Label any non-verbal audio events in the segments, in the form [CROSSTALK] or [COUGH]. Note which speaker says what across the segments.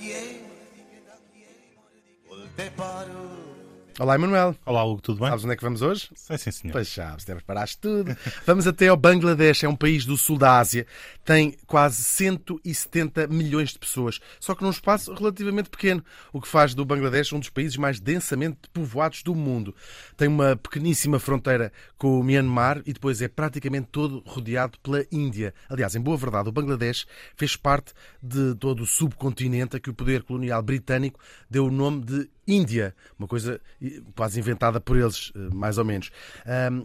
Speaker 1: yeah.
Speaker 2: Olá, Emanuel.
Speaker 3: Olá, Hugo, tudo bem?
Speaker 2: Sabes onde é que vamos hoje?
Speaker 3: Sei sim, senhor.
Speaker 2: Pois sabes, temos paraste tudo. [LAUGHS] Vamos até ao Bangladesh, é um país do sul da Ásia, tem quase 170 milhões de pessoas, só que num espaço relativamente pequeno, o que faz do Bangladesh um dos países mais densamente povoados do mundo. Tem uma pequeníssima fronteira com o Myanmar e depois é praticamente todo rodeado pela Índia. Aliás, em boa verdade, o Bangladesh fez parte de todo o subcontinente a que o poder colonial britânico deu o nome de Índia, uma coisa quase inventada por eles, eh, mais ou menos.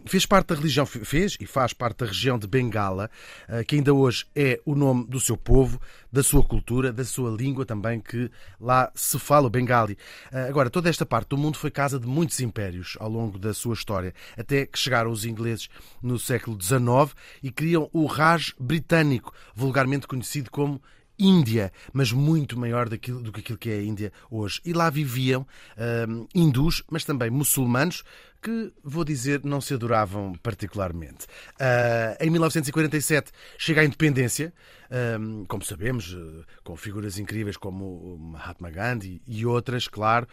Speaker 2: Fez parte da religião, fez e faz parte da região de Bengala, eh, que ainda hoje é o nome do seu povo, da sua cultura, da sua língua também, que lá se fala o bengali. Ah, Agora, toda esta parte do mundo foi casa de muitos impérios ao longo da sua história, até que chegaram os ingleses no século XIX e criam o Raj britânico, vulgarmente conhecido como Índia, mas muito maior do que aquilo que é a Índia hoje. E lá viviam hum, hindus, mas também muçulmanos, que, vou dizer, não se adoravam particularmente. Ah, em 1947 chega a independência, hum, como sabemos, eh, com figuras incríveis como Mahatma Gandhi e outras, claro.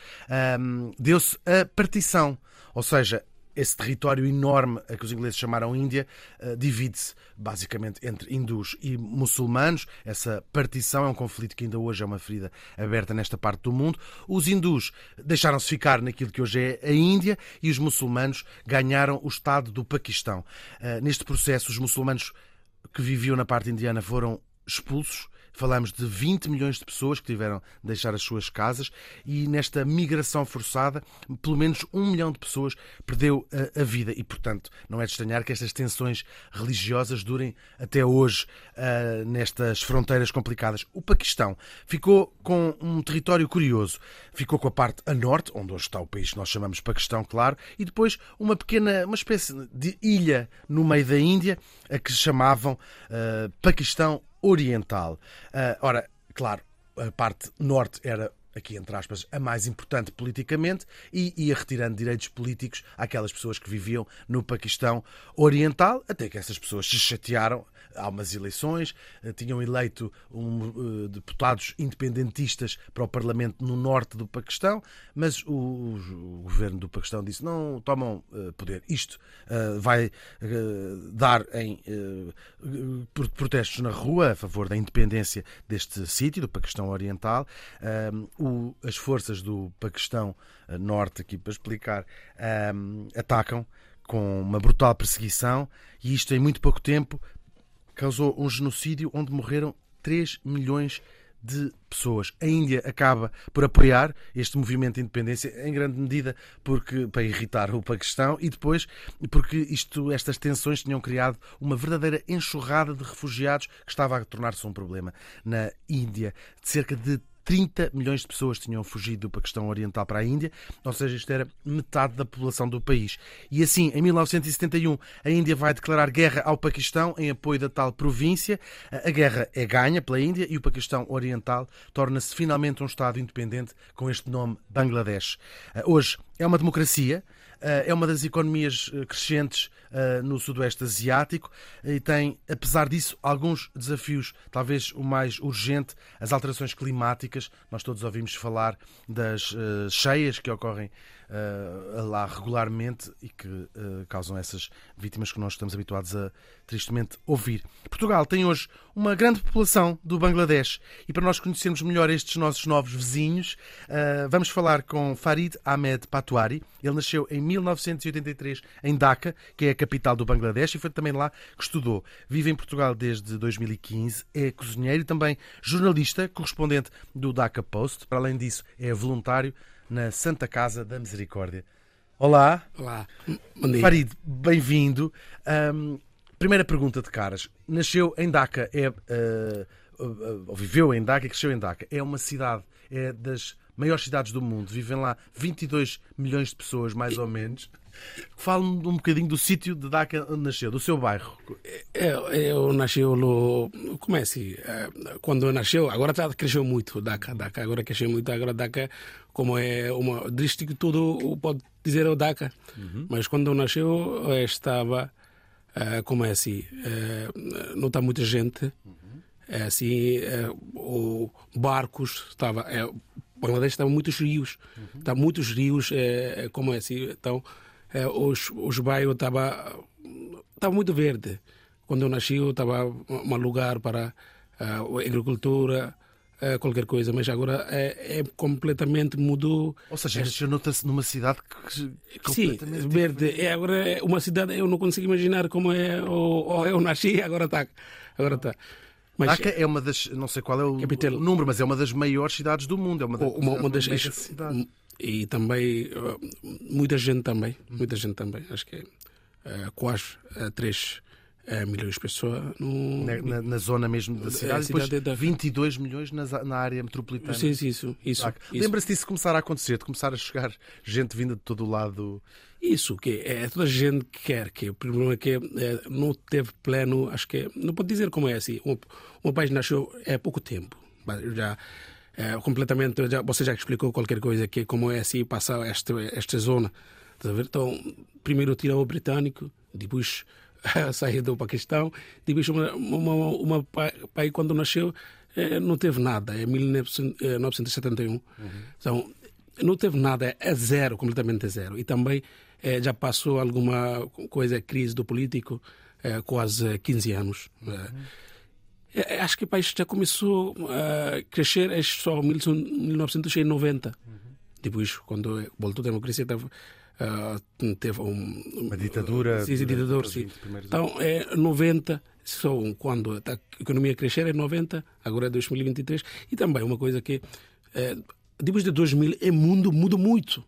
Speaker 2: Hum, Deu-se a partição, ou seja, esse território enorme a que os ingleses chamaram Índia eh, divide-se basicamente entre hindus e muçulmanos. Essa partição é um conflito que ainda hoje é uma ferida aberta nesta parte do mundo. Os hindus deixaram-se ficar naquilo que hoje é a Índia e os muçulmanos ganharam o Estado do Paquistão. Eh, Neste processo, os muçulmanos que viviam na parte indiana foram expulsos. Falamos de 20 milhões de pessoas que tiveram de deixar as suas casas e nesta migração forçada, pelo menos um milhão de pessoas perdeu a, a vida. E, portanto, não é de estranhar que estas tensões religiosas durem até hoje ah, nestas fronteiras complicadas. O Paquistão ficou com um território curioso. Ficou com a parte a norte, onde hoje está o país que nós chamamos Paquistão, claro, e depois uma pequena, uma espécie de ilha no meio da Índia, a que chamavam ah, Paquistão Oriental. Ah, ora, claro, a parte norte era aqui entre aspas, a mais importante politicamente e ia retirando direitos políticos àquelas pessoas que viviam no Paquistão Oriental, até que essas pessoas se chatearam. Há umas eleições, eh, tinham eleito um, eh, deputados independentistas para o Parlamento no norte do Paquistão, mas o, o governo do Paquistão disse: não tomam eh, poder. Isto eh, vai eh, dar em por- protestos na rua a favor da independência deste sítio, do Paquistão Oriental. O- as forças do Paquistão Norte, aqui para explicar, atacam com uma brutal perseguição e isto em muito pouco tempo causou um genocídio onde morreram 3 milhões de pessoas. A Índia acaba por apoiar este movimento de independência, em grande medida porque para irritar o Paquistão e depois porque isto, estas tensões tinham criado uma verdadeira enxurrada de refugiados que estava a tornar-se um problema na Índia. De cerca de 30 milhões de pessoas tinham fugido do Paquistão Oriental para a Índia, ou seja, isto era metade da população do país. E assim, em 1971, a Índia vai declarar guerra ao Paquistão em apoio da tal província. A guerra é ganha pela Índia e o Paquistão Oriental torna-se finalmente um Estado independente com este nome Bangladesh. Hoje é uma democracia. É uma das economias eh, crescentes eh, no Sudoeste Asiático e tem, apesar disso, alguns desafios. Talvez o mais urgente, as alterações climáticas. Nós todos ouvimos falar das eh, cheias que ocorrem eh, lá regularmente e que eh, causam essas vítimas que nós estamos habituados a tristemente ouvir. Portugal tem hoje uma grande população do Bangladesh e para nós conhecermos melhor estes nossos novos vizinhos, eh, vamos falar com Farid Ahmed Patuari. Ele nasceu em 1983 em Dhaka, que é a capital do Bangladesh, e foi também lá que estudou. Vive em Portugal desde 2015, é cozinheiro e também jornalista, correspondente do Dhaka Post. Para além disso, é voluntário na Santa Casa da Misericórdia. Olá,
Speaker 4: Olá, bom dia.
Speaker 2: Farid, bem-vindo. Ahm, primeira pergunta de caras. Nasceu em Dhaka, é, ah, ou viveu em Dhaka e cresceu em Dhaka. É uma cidade, é das maiores cidades do mundo, vivem lá 22 milhões de pessoas, mais ou menos. Fale-me um bocadinho do sítio de Dhaka onde nasceu, do seu bairro.
Speaker 3: Eu, eu nasci no. Como é assim? Quando eu nasceu, agora tá, cresceu muito Dhaka. Dhaka agora cresceu muito. Agora Dhaka, como é um distrito, tudo pode dizer o Dhaka. Mas quando eu nasceu, eu estava. Eh, Como é assim? eh, Não está muita gente. É assim, eh, o barcos, estava. é, Bangladesh estava muitos rios. Está muitos rios, eh, como é assim? Então, eh, os, os bairros estava estava muito verde. Quando eu nasci, eu estava um lugar para ah, a agricultura, qualquer coisa, mas agora é, é completamente mudou.
Speaker 2: Ou seja, noutra- numa cidade que
Speaker 3: Sim,
Speaker 2: completamente
Speaker 3: verde. É, agora é uma cidade, eu não consigo imaginar como é. Ou, ou eu nasci, agora está. Agora está. Mas
Speaker 2: Dhaka é uma das, não sei qual é o
Speaker 3: Capital.
Speaker 2: número, mas é uma das maiores cidades do mundo. É uma, da-
Speaker 3: uma, uma das.
Speaker 2: mega cidade.
Speaker 3: E também, ah, muita gente também. Muita gente também. Acho que é quase 3 milhões de pessoas. No...
Speaker 2: Na, na- na zona mesmo da cidade,
Speaker 3: a
Speaker 2: e depois
Speaker 3: cidade da-
Speaker 2: 22 milhões na, na área metropolitana.
Speaker 3: Sim, sim, isso. isso,
Speaker 2: Dhaka.
Speaker 3: isso.
Speaker 2: Lembra-se disso começar a acontecer, de começar a chegar gente vinda de todo o lado.
Speaker 3: Isso, que é toda a gente que quer, que o problema é que é, não teve pleno, acho que, não pode dizer como é assim, o meu país nasceu há pouco tempo, já é, completamente, já, você já explicou qualquer coisa, que como é assim, passar esta, esta zona? Então, primeiro tirou o britânico, depois [LAUGHS] saiu do Paquistão, depois uma, uma, uma pai, pai quando nasceu, eh, não teve nada, é 1971. Então, não teve nada, é zero, completamente zero. E também eh, já passou alguma coisa, crise do político, eh, quase 15 anos. Eh, acho que o país já começou a crescer é só em 1990. Depois, quando voltou a democracia, teve, uh, teve um,
Speaker 2: Uma ditadura
Speaker 3: Sim, sim,
Speaker 2: os
Speaker 3: sim.
Speaker 2: 20 primeiros
Speaker 3: Então, é 90, só quando a economia crescer é 90, agora é 2023. E também uma coisa que, eh, depois de 2000, o mundo muda muito.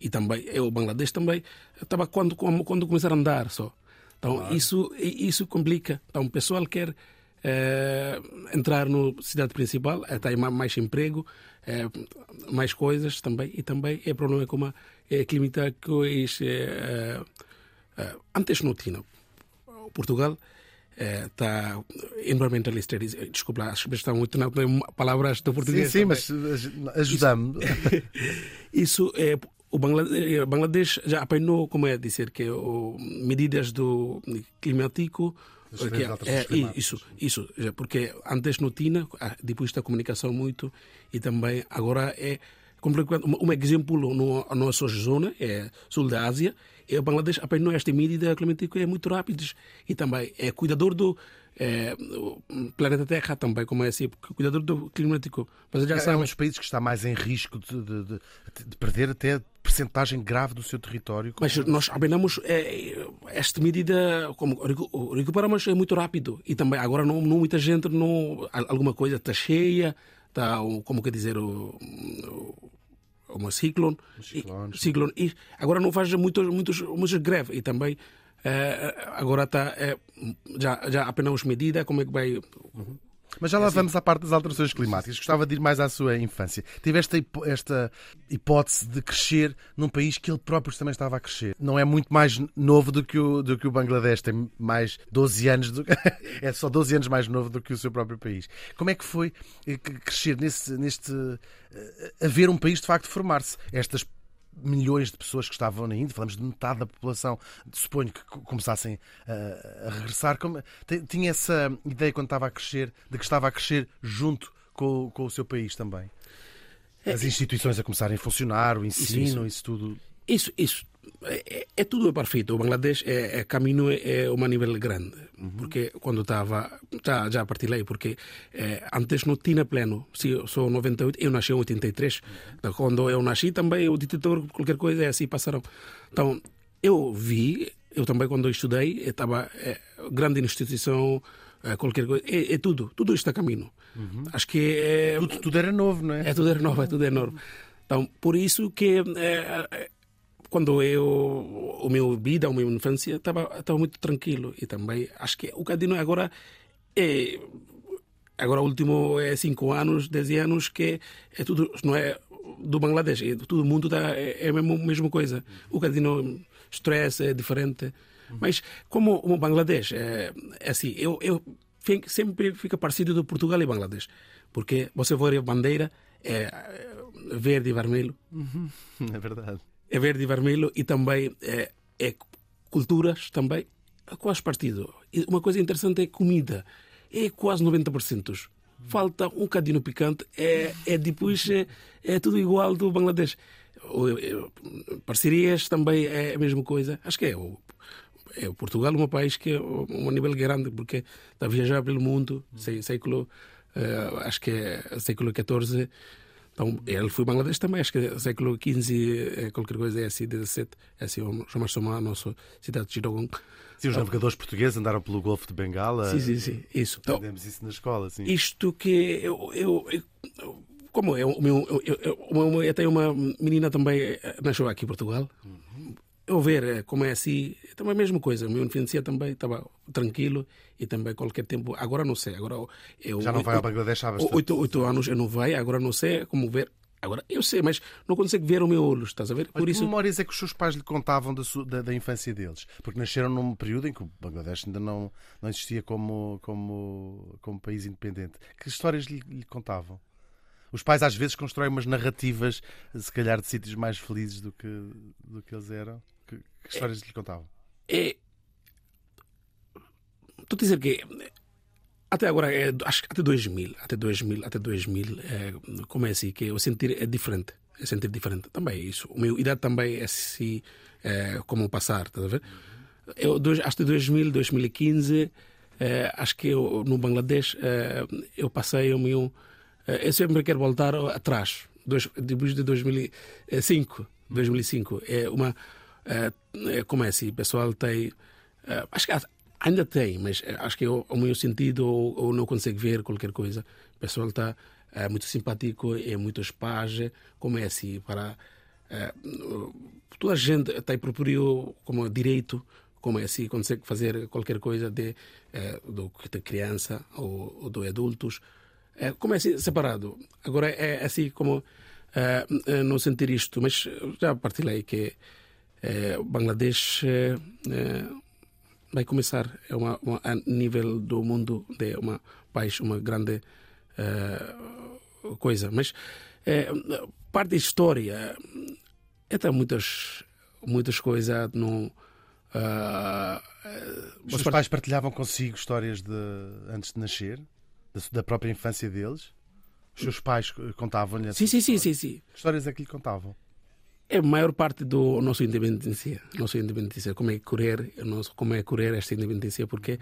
Speaker 3: E também, é, o Bangladesh também, estava quando, quando começar a andar só. Então, isso, isso complica. Então, o pessoal quer eh, entrar na cidade principal, ma- mais emprego, eh, mais coisas também. E também é problema como a é, climática que é, eh, antes não tinha. Portugal está environmentalista. Desculpa, as pessoas estão muito têm palavras do
Speaker 2: Sim,
Speaker 3: português.
Speaker 2: sim,
Speaker 3: também.
Speaker 2: mas aj- ajuda-me. [LAUGHS]
Speaker 3: Isso é o Bangladesh, Bangladesh já apanhou, como é dizer que o, medidas do climático que é, é, isso, isso, porque antes não tinha, ah, depois da comunicação muito e também agora é. Um, um exemplo no, na nossa zona é sul da Ásia, e o Bangladesh apanhou esta medida climática é muito rápida e também é cuidador do é, planeta Terra também, como é assim, cuidador do climático. Mas já
Speaker 2: É um
Speaker 3: sabem,
Speaker 2: dos países que está mais em risco de, de- de- de perder até percentagem grave do seu território.
Speaker 3: Mas nós apenas eh, esta medida, como recu- recuperamos é muito rápido e também agora não, não muita gente não al- alguma coisa está cheia, está como quer dizer o, o uma ciclone,
Speaker 2: ciclone,
Speaker 3: e, ciclone. E agora não faz muitos muitos muitas greve. E também eh, agora está eh, já já apenas medida como é que vai
Speaker 2: Mas já lá vamos à parte das alterações climáticas. Gostava de ir mais à sua infância. Tive esta, hipó- esta hipótese de crescer num país que ele próprio também estava a crescer. Não é muito mais novo do que o, do que o Bangladesh, tem mais 12 anos, do- [LAUGHS] é só 12 anos mais novo do que o seu próprio país. Como é que foi eh, crescer nesse, neste. eh, a ver um país de facto formar-se? Estas milhões de pessoas que estavam na Índia, falamos de metade da população, suponho que co- começassem a, a regressar. Como, tinha essa ideia quando estava a crescer, de que estava a crescer junto com, o- com o seu país também? As instituições a começarem a funcionar, o ensino, isso, tudo.
Speaker 3: Isso, isso. É, é tudo perfeito. O Bangladesh é, é caminho é uma nível grande. Porque quando estava, já, já partilhei, porque eh, antes não tinha pleno. Se eu sou 98, eu nasci em 83. Então, quando eu nasci também, o ditador, qualquer coisa, é assim passaram. Então, eu vi, eu também quando eu estudei, estava é, grande instituição, é, qualquer coisa, é, é tudo, tudo está a caminho. Acho que é,
Speaker 2: Tudo, tudo era novo, não é?
Speaker 3: é tudo é novo, é tudo é novo. Então, por isso que eh, quando eu, o meu vida, a minha infância, estava estava muito tranquilo. E também acho que o Cadino agora é. Agora, o último é cinco anos, dez anos, que é tudo, não é do Bangladesh. E todo mundo tá, é, é a mesma, mesma coisa. O bocadinho estresse é diferente. Mas como o Bangladesh, é, é assim, eu, eu sempre fica parecido do Portugal e Bangladesh. Porque você for a bandeira, é é verde e vermelho. [LAUGHS]
Speaker 2: É verdade.
Speaker 3: É verde e vermelho e também é, é culturas também é quase partido. E uma coisa interessante é comida. É quase 90%. Falta um bocadinho picante. É, é depois é, é tudo igual do Bangladesh. É, Parcerias também é a mesma coisa. Acho que é o, é o Portugal um país que é um nível grande porque está a viajar pelo mundo sé- século eh, acho que é século XIV então ele foi Bangladesh também acho que é século XV eh, qualquer coisa é assim 17 é assim o Somar Somar nosso cidade de Chittagong
Speaker 2: Sim, os navegadores portugueses andaram pelo Golfo de Bengala.
Speaker 3: sim sim sim isso Então,
Speaker 2: Aprendemos isso na escola, sim.
Speaker 3: isto que eu, eu, eu- como é o meu, eu, eu, eu, eu tenho uma menina também eh, nasceu aqui em Portugal eu ver eh, como é assim é também a mesma coisa o meu infância também estava tranquilo e também qualquer tempo agora não sei agora eu
Speaker 2: Já não vai ao Bangladesh há bastante.
Speaker 3: oito, oito anos eu não vai agora não sei como ver agora eu sei mas não consigo ver o meu olho estás a ver
Speaker 2: Mas
Speaker 3: por
Speaker 2: que
Speaker 3: isso
Speaker 2: memórias é que os seus pais lhe contavam da, su- da- da infância deles? Porque nasceram num período em que o Bangladesh ainda não, não existia como, como, como país independente. Que histórias lhe, lhe contavam? Os pais às vezes constroem umas narrativas, se calhar, de sítios mais felizes do que, do que eles eram. Que, que histórias lhe contavam?
Speaker 3: é estou a dizer que até agora é, acho que até 2000 até 2000 até 2000 é, como é assim que o sentir é diferente é sentir diferente também isso a minha idade também é assim é, como passar estás a ver eu dois, até 2000 2015 é, acho que eu, no Bangladesh é, eu passei o meu é, eu sempre quero voltar atrás dois, depois de 2005 2005 é uma é, é, como é assim o pessoal tem é, acho que ainda tem, mas eh, acho que o, o meu sentido ou, ou não consigo ver qualquer coisa. O pessoal está eh, muito simpático, é muito paz, como é assim, para eh, toda a gente tem próprio como direito, como é assim, consegue fazer qualquer coisa de eh, do de criança ou, ou do adultos, é, como é assim, separado. Agora é assim como eh, eh, não sentir isto, mas já partilhei que eh, Bangladesh eh, eh, vai começar é uma, uma, a nível do mundo de uma país uma grande eh, coisa mas parte da história é tem muitas muitas coisas não ah,
Speaker 2: Os seus pais partilhavam consigo histórias de, antes de nascer? Da, da própria infância deles? Os seus pais contavam-lhe
Speaker 3: sim sim sim
Speaker 2: histórias?
Speaker 3: sim sim
Speaker 2: histórias é que lhe contavam?
Speaker 3: É a maior parte do nosso independência nossa independência como é correr como é correr esta independência porque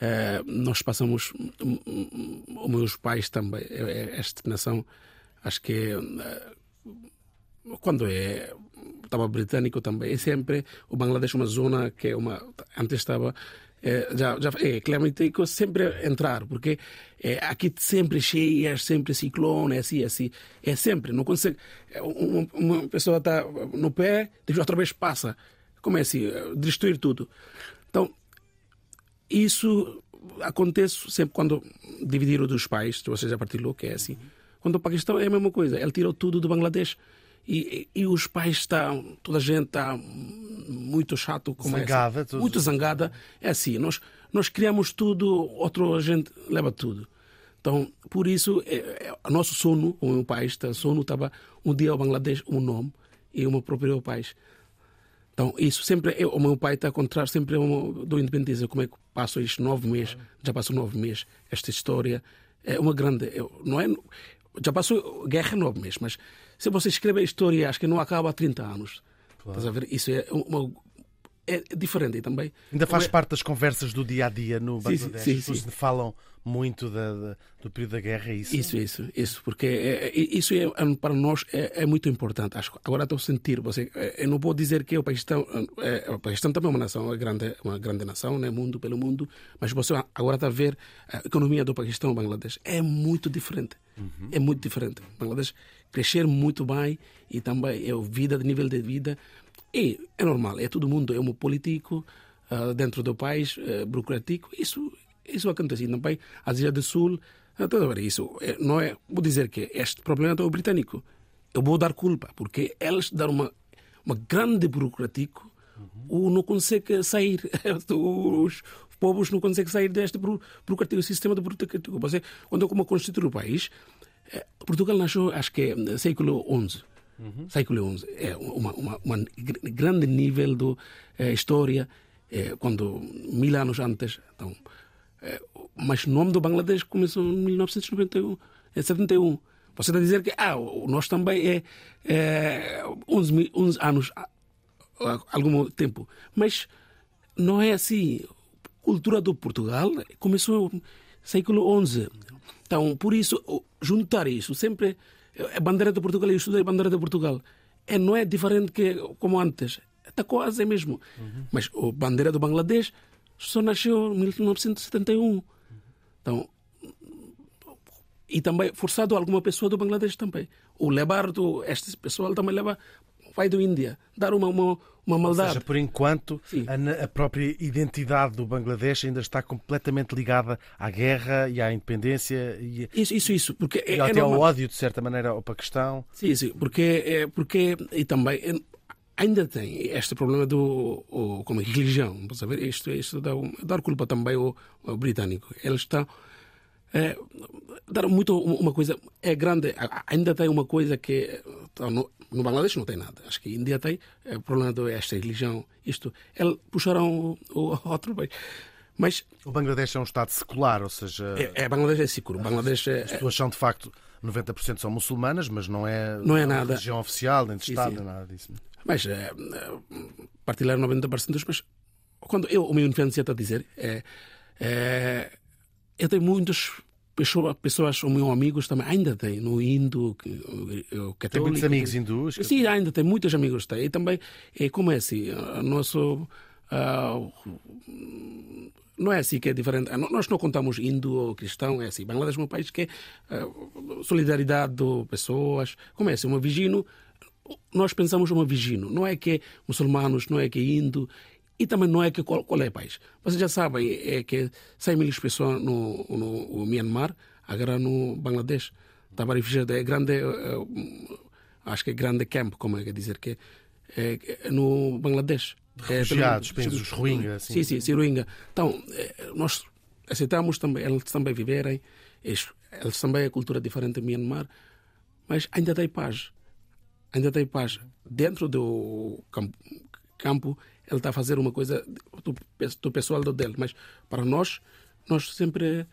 Speaker 3: eh, nós passamos os meus pais também eh, eh, esta nação acho que eh, quando é estava britânico também é sempre o Bangladesh uma zona que é uma antes estava é, já já é climático sempre entrar porque é, aqui sempre cheias sempre ciclone assim assim é sempre não consegue uma, uma pessoa está no pé depois outra vez passa como é assim destruir tudo então isso acontece sempre quando dividiram dos pais, você já partilhou que é assim. Quando o Paquistão é a mesma coisa, ele tirou tudo do Bangladesh. E, e, os pais estão, toda a gente está muito chato com
Speaker 2: Zangada,
Speaker 3: essa,
Speaker 2: todos-
Speaker 3: muito zangada. É assim, nós, nós criamos tudo, outro a gente leva tudo. Então, por isso, é, é, o nosso sono, o meu pai, está, sono estava um dia ao Bangladesh, um nome, e o meu próprio país. Então, isso sempre, eu, o meu pai está a contar sempre uma, do independência, como é que passo estes nove meses, já passou nove meses, esta história é uma grande, eu- não é, já passou guerra nove meses, mas se você escreve a história, acho que não acaba há 30 anos. Estás a ver? Isso é uma, é diferente também.
Speaker 2: Ainda faz
Speaker 3: é-
Speaker 2: parte das conversas do dia a dia no
Speaker 3: sim,
Speaker 2: Bangladesh?
Speaker 3: sim,
Speaker 2: As pessoas
Speaker 3: sim.
Speaker 2: falam muito da- da- do período da guerra, é isso?
Speaker 3: Isso, isso, isso, porque é, é- isso é, para nós é, é muito importante. Acho, agora estou a sentir, você, eu não vou dizer que o Paquistão, é, o Paquistão também é uma nação, é grande, uma grande nação, né, mundo pelo mundo, mas você agora está a ver a economia do Paquistão e Bangladesh é muito diferente, é muito diferente. Bangladesh crescer muito bem e também é a vida, nível de vida e é normal, é todo mundo é um político ah, dentro do país, eh, burocrático, isso isso acontece também. As Ilhas do Sul, ah, tudo isso eh, não é. Vou dizer que este problema é o britânico. eu vou dar culpa, porque eles dão uma, uma grande burocrático, o não consegue sair, [LAUGHS] os povos não conseguem sair deste buro- burocrático, sistema de burocrático. Quando eu como constituir o país, Portugal nasceu, acho que é século XI. Século XI. É uma, uma, uma gr- grande nível de eh, história, eh, quando mil anos antes. Então, eh, mas o nome do Bangladesh começou em 1991, é 71. Você está a dizer que ah, o- nós também é, é 11, mil- 11 anos, há- há algum tempo. Mas não é assim. A cultura do Portugal começou no século XI. Então, por isso, juntar isso sempre. A bandeira de Portugal, eu estudei a bandeira de Portugal. É, não é diferente que como antes. Está quase mesmo. Mas a bandeira do Bangladesh só nasceu em 1971. Então, e também forçado alguma pessoa do Bangladesh também. O levar do este pessoal também leva vai do Índia dar uma uma, uma
Speaker 2: Ou
Speaker 3: maldade.
Speaker 2: seja, por enquanto, a, a própria identidade do Bangladesh ainda está completamente ligada à guerra e à independência e,
Speaker 3: Isso isso isso porque é,
Speaker 2: e
Speaker 3: é
Speaker 2: até ao
Speaker 3: normal.
Speaker 2: ódio, de certa maneira, ao Paquistão.
Speaker 3: Sim, sim, porque, é, porque e também é, ainda tem este problema do o, como religião. Ver, isto, isto dá, um- dar culpa também ao, ao britânico. Eles estão é, dar muito uma coisa é grande. A- Ainda tem uma coisa que tá, no, no Bangladesh não tem nada. Acho que Índia tem é, o problema desta religião. Isto, eles puxaram o, o outro país. Mas
Speaker 2: O Bangladesh é um Estado secular, ou seja,
Speaker 3: é, é, Bangladesh é seguro. Bangladesh é,
Speaker 2: as pessoas são de facto 90% são muçulmanas, mas não é,
Speaker 3: Não é nada.
Speaker 2: religião oficial, nem de
Speaker 3: Sim,
Speaker 2: Estado,
Speaker 3: sim.
Speaker 2: nada disso.
Speaker 3: Mas é, é, partilhar 90% mas quando eu, o meu infância está a dizer, é, é, eu tenho muitas pessoas, os meus amigos também, ainda tem, no que- o, católico.
Speaker 2: Tem muitos amigos hindus. que-
Speaker 3: Sim, ainda tem muitos amigos. Tem. E também, é, como é assim, o nosso. ah, não é assim que é diferente. Ah, Nós não contamos hindu ou cristão, é assim. Bangladesh é um país que é solidariedade de pessoas. Como é assim, uma vigino. Nós pensamos uma vigino. Não é que é muçulmanos, não é que é hindu. E também não é que qual, qual é o país. Vocês já sabem, é que 100 mil pessoas no, no, no Myanmar, agora no Bangladesh. Estava refugiado, é grande, eh, acho que é grande camp, como é que dizer que é, é no Bangladesh. É,
Speaker 2: refugiados,
Speaker 3: também-
Speaker 2: penso, os Rohingya, assim.
Speaker 3: Sim, sim, sim, Rohingya. Então, eh, nós aceitamos também, eles também viverem, eles, eles também é cultura diferente em Myanmar, mas ainda tem paz. Ainda tem paz. Dentro do campo, campo ele está a fazer uma coisa do, do pessoal do dele, mas para nós, nós sempre,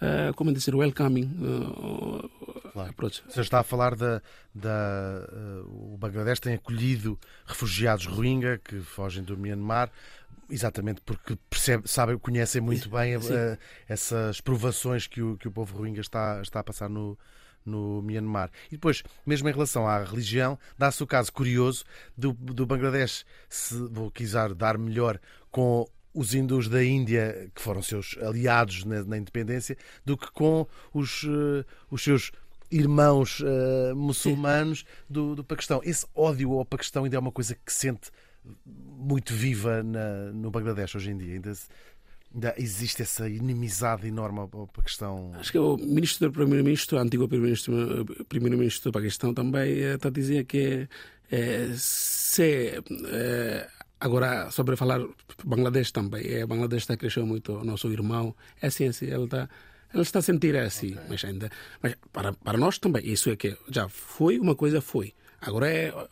Speaker 3: eh, como dizer, welcoming eh, approach.
Speaker 2: Você está a falar da. da eh, o Bangladesh tem acolhido refugiados Rohingya que fogem do Myanmar, exatamente porque percebe, sabem, conhecem muito bem essas provações que o, que o povo Rohingya está, está a passar no, no Myanmar. E depois, mesmo em relação à religião, dá-se o caso curioso do, do Bangladesh se vou quiser dar melhor com os hindus da Índia, que foram seus aliados na, na independência, do que com os, eh, os seus irmãos eh, muçulmanos do, do Paquistão. Esse ódio ao Paquistão ainda é uma coisa que se sente muito viva na- no Bangladesh hoje em dia. Ainda, se- ainda existe essa inimizade enorme ao, ao Paquistão.
Speaker 3: Acho que o ministro do primeiro-ministro, antigo primeiro-ministro primeiro-ministro do Paquistão também eh, está a dizer que eh, se eh, agora sobre falar Bangladesh também, eh, Bangladesh está a crescer muito, o nosso irmão, é assim, assim ele está ele está a sentir assim, mas ainda, mas para, para nós também, isso é que já foi uma coisa, foi. Agora é eh,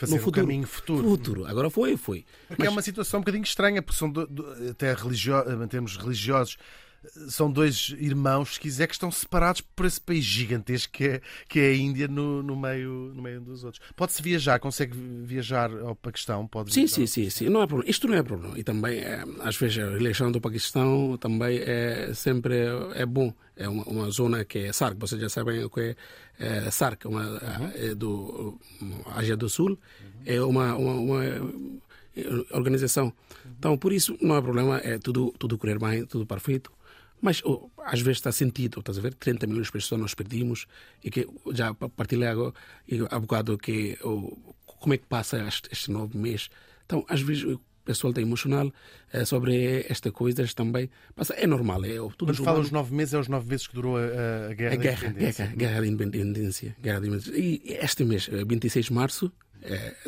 Speaker 2: Fazer
Speaker 3: no
Speaker 2: o
Speaker 3: futuro,
Speaker 2: caminho futuro.
Speaker 3: futuro. Agora foi, foi.
Speaker 2: Porque é uma situação um bocadinho estranha, porque são do- do- até religio... em termos religiosos, são dois irmãos, se quiser, que estão separados por esse país gigantesco que é, que é a Índia no, no, meio, no meio dos outros. Pode-se viajar, consegue viajar ao Paquistão? Pode
Speaker 3: Sim, sim, sim, sim. Não é problema. Isto não é problema. E também, eh, às vezes, a eleição do Paquistão também é sempre é bom. É uma, uma zona que é SARC. Vocês já sabem o que é, é SARC, uma, é do Ásia do Sul. É uma, uma, uma organização. Então, por isso, não há problema. É tudo, tudo correr bem, tudo perfeito. Mas oh, às vezes está sentido, estás a ver? 30 milhões de pessoas nós perdimos e que já partilhei agora, e há bocado que oh, como é que passa este, este novo mês. Então, às vezes, pessoal está emocional eh, sobre estas coisas também. Mas é normal, é tudo
Speaker 2: Quando fala os nove meses, é os nove meses que durou a, a- a guerra
Speaker 3: A
Speaker 2: da
Speaker 3: guerra,
Speaker 2: independência.
Speaker 3: guerra, guerra de independência. Guerra de independência. E este mês, eh, 26 de março, eh,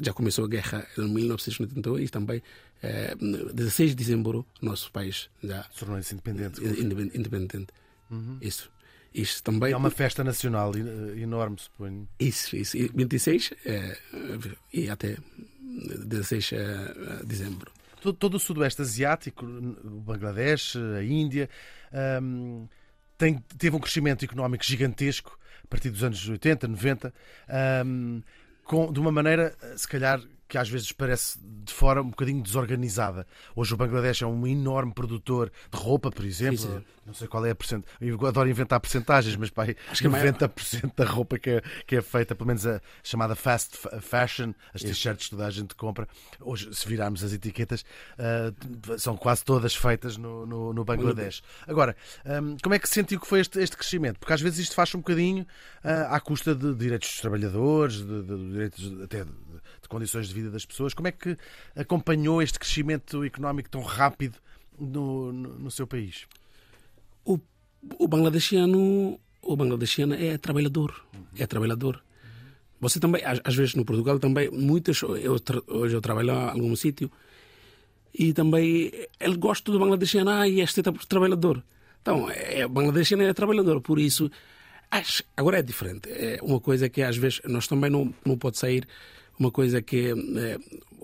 Speaker 3: já começou a guerra em 1982 também. eh, 16 de dezembro, nosso país já
Speaker 2: Tornou-se independente.
Speaker 3: independente. independente. Isso. Isso também.
Speaker 2: É uma festa nacional enorme, suponho.
Speaker 3: Isso, isso. E 26 eh, e até 16 de dezembro.
Speaker 2: Todo, todo o Sudoeste Asiático, o Bangladesh, a Índia, hum, tem- teve um crescimento económico gigantesco a partir dos anos 80, 90, hum, com, de uma maneira, se calhar, que às vezes parece de fora um bocadinho desorganizada. Hoje o Bangladesh é um enorme produtor de roupa, por exemplo.
Speaker 3: Sim, sim.
Speaker 2: Não sei qual é a porcentagem. Eu adoro inventar porcentagens, mas pá,
Speaker 3: Acho que é maior.
Speaker 2: 90% da roupa que é, que é feita, pelo menos a chamada fast fa- fashion, as t-shirts que toda a gente compra, hoje, se virarmos as etiquetas, ah, são quase todas feitas no, no, no Bangladesh. Agora, hum, como é que se sentiu que foi este, este crescimento? Porque às vezes isto faz um bocadinho ah, à custa de direitos dos trabalhadores, de, de- de direitos até condições de vida das pessoas. Como é que acompanhou este crescimento económico tão rápido no, no, no seu país?
Speaker 3: O, o bangladeshiano, o bangladeshiano é trabalhador, é trabalhador. Você também, às, às vezes no Portugal também, muitas, eu, hoje eu trabalho em algum sítio e também ele gosta do bangladeshiano, ah, e este é tra- trabalhador. Então, é, o bangladeshiano é trabalhador, por isso, acho, agora é diferente. É uma coisa que às vezes nós também não, não pode sair, uma coisa que, é,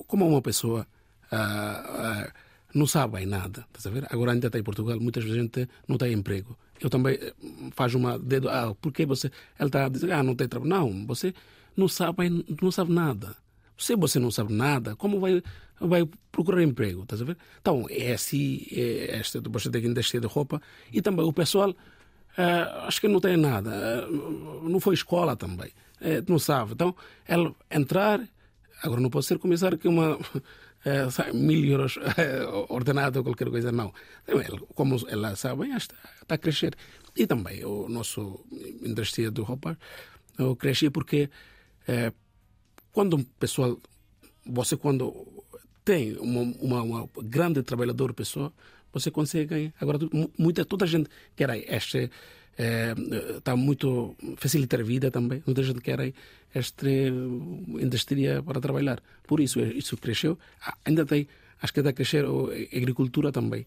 Speaker 3: como uma pessoa ah, ah, não sabe nada, estás a ver? Agora ainda está em Portugal, muitas vezes a gente não tem emprego. Eu também eh, faz uma dedo, ah, porque você, ele está a dizer, ah, não tem trabalho. Não, você não sabe, não sabe nada. Se você não sabe nada, como vai, vai procurar emprego? Estás a ver? Então, é assim, é esta, você tem que investir de roupa. E também o pessoal, ah, acho que não tem nada. ah, não foi escola também. Eh, não sabe. Então, ele entrar, agora não pode ser começar que uma eh, [LAUGHS] sabe, mil euros eh, [LAUGHS] ordenado ou qualquer coisa, não. Então, como ela sabe, está, está a crescer. E também o nosso indústria de roupa eu cresci porque eh, quando um pessoal, você quando tem uma, uma, uma grande trabalhador pessoa, você consegue ganhar. Agora, muita, toda a gente quer este está muito facilitar a vida também. Muita gente quer esta indústria para trabalhar. Por isso, isso cresceu. Ah, Ainda tem, acho que está a crescer a agricultura também.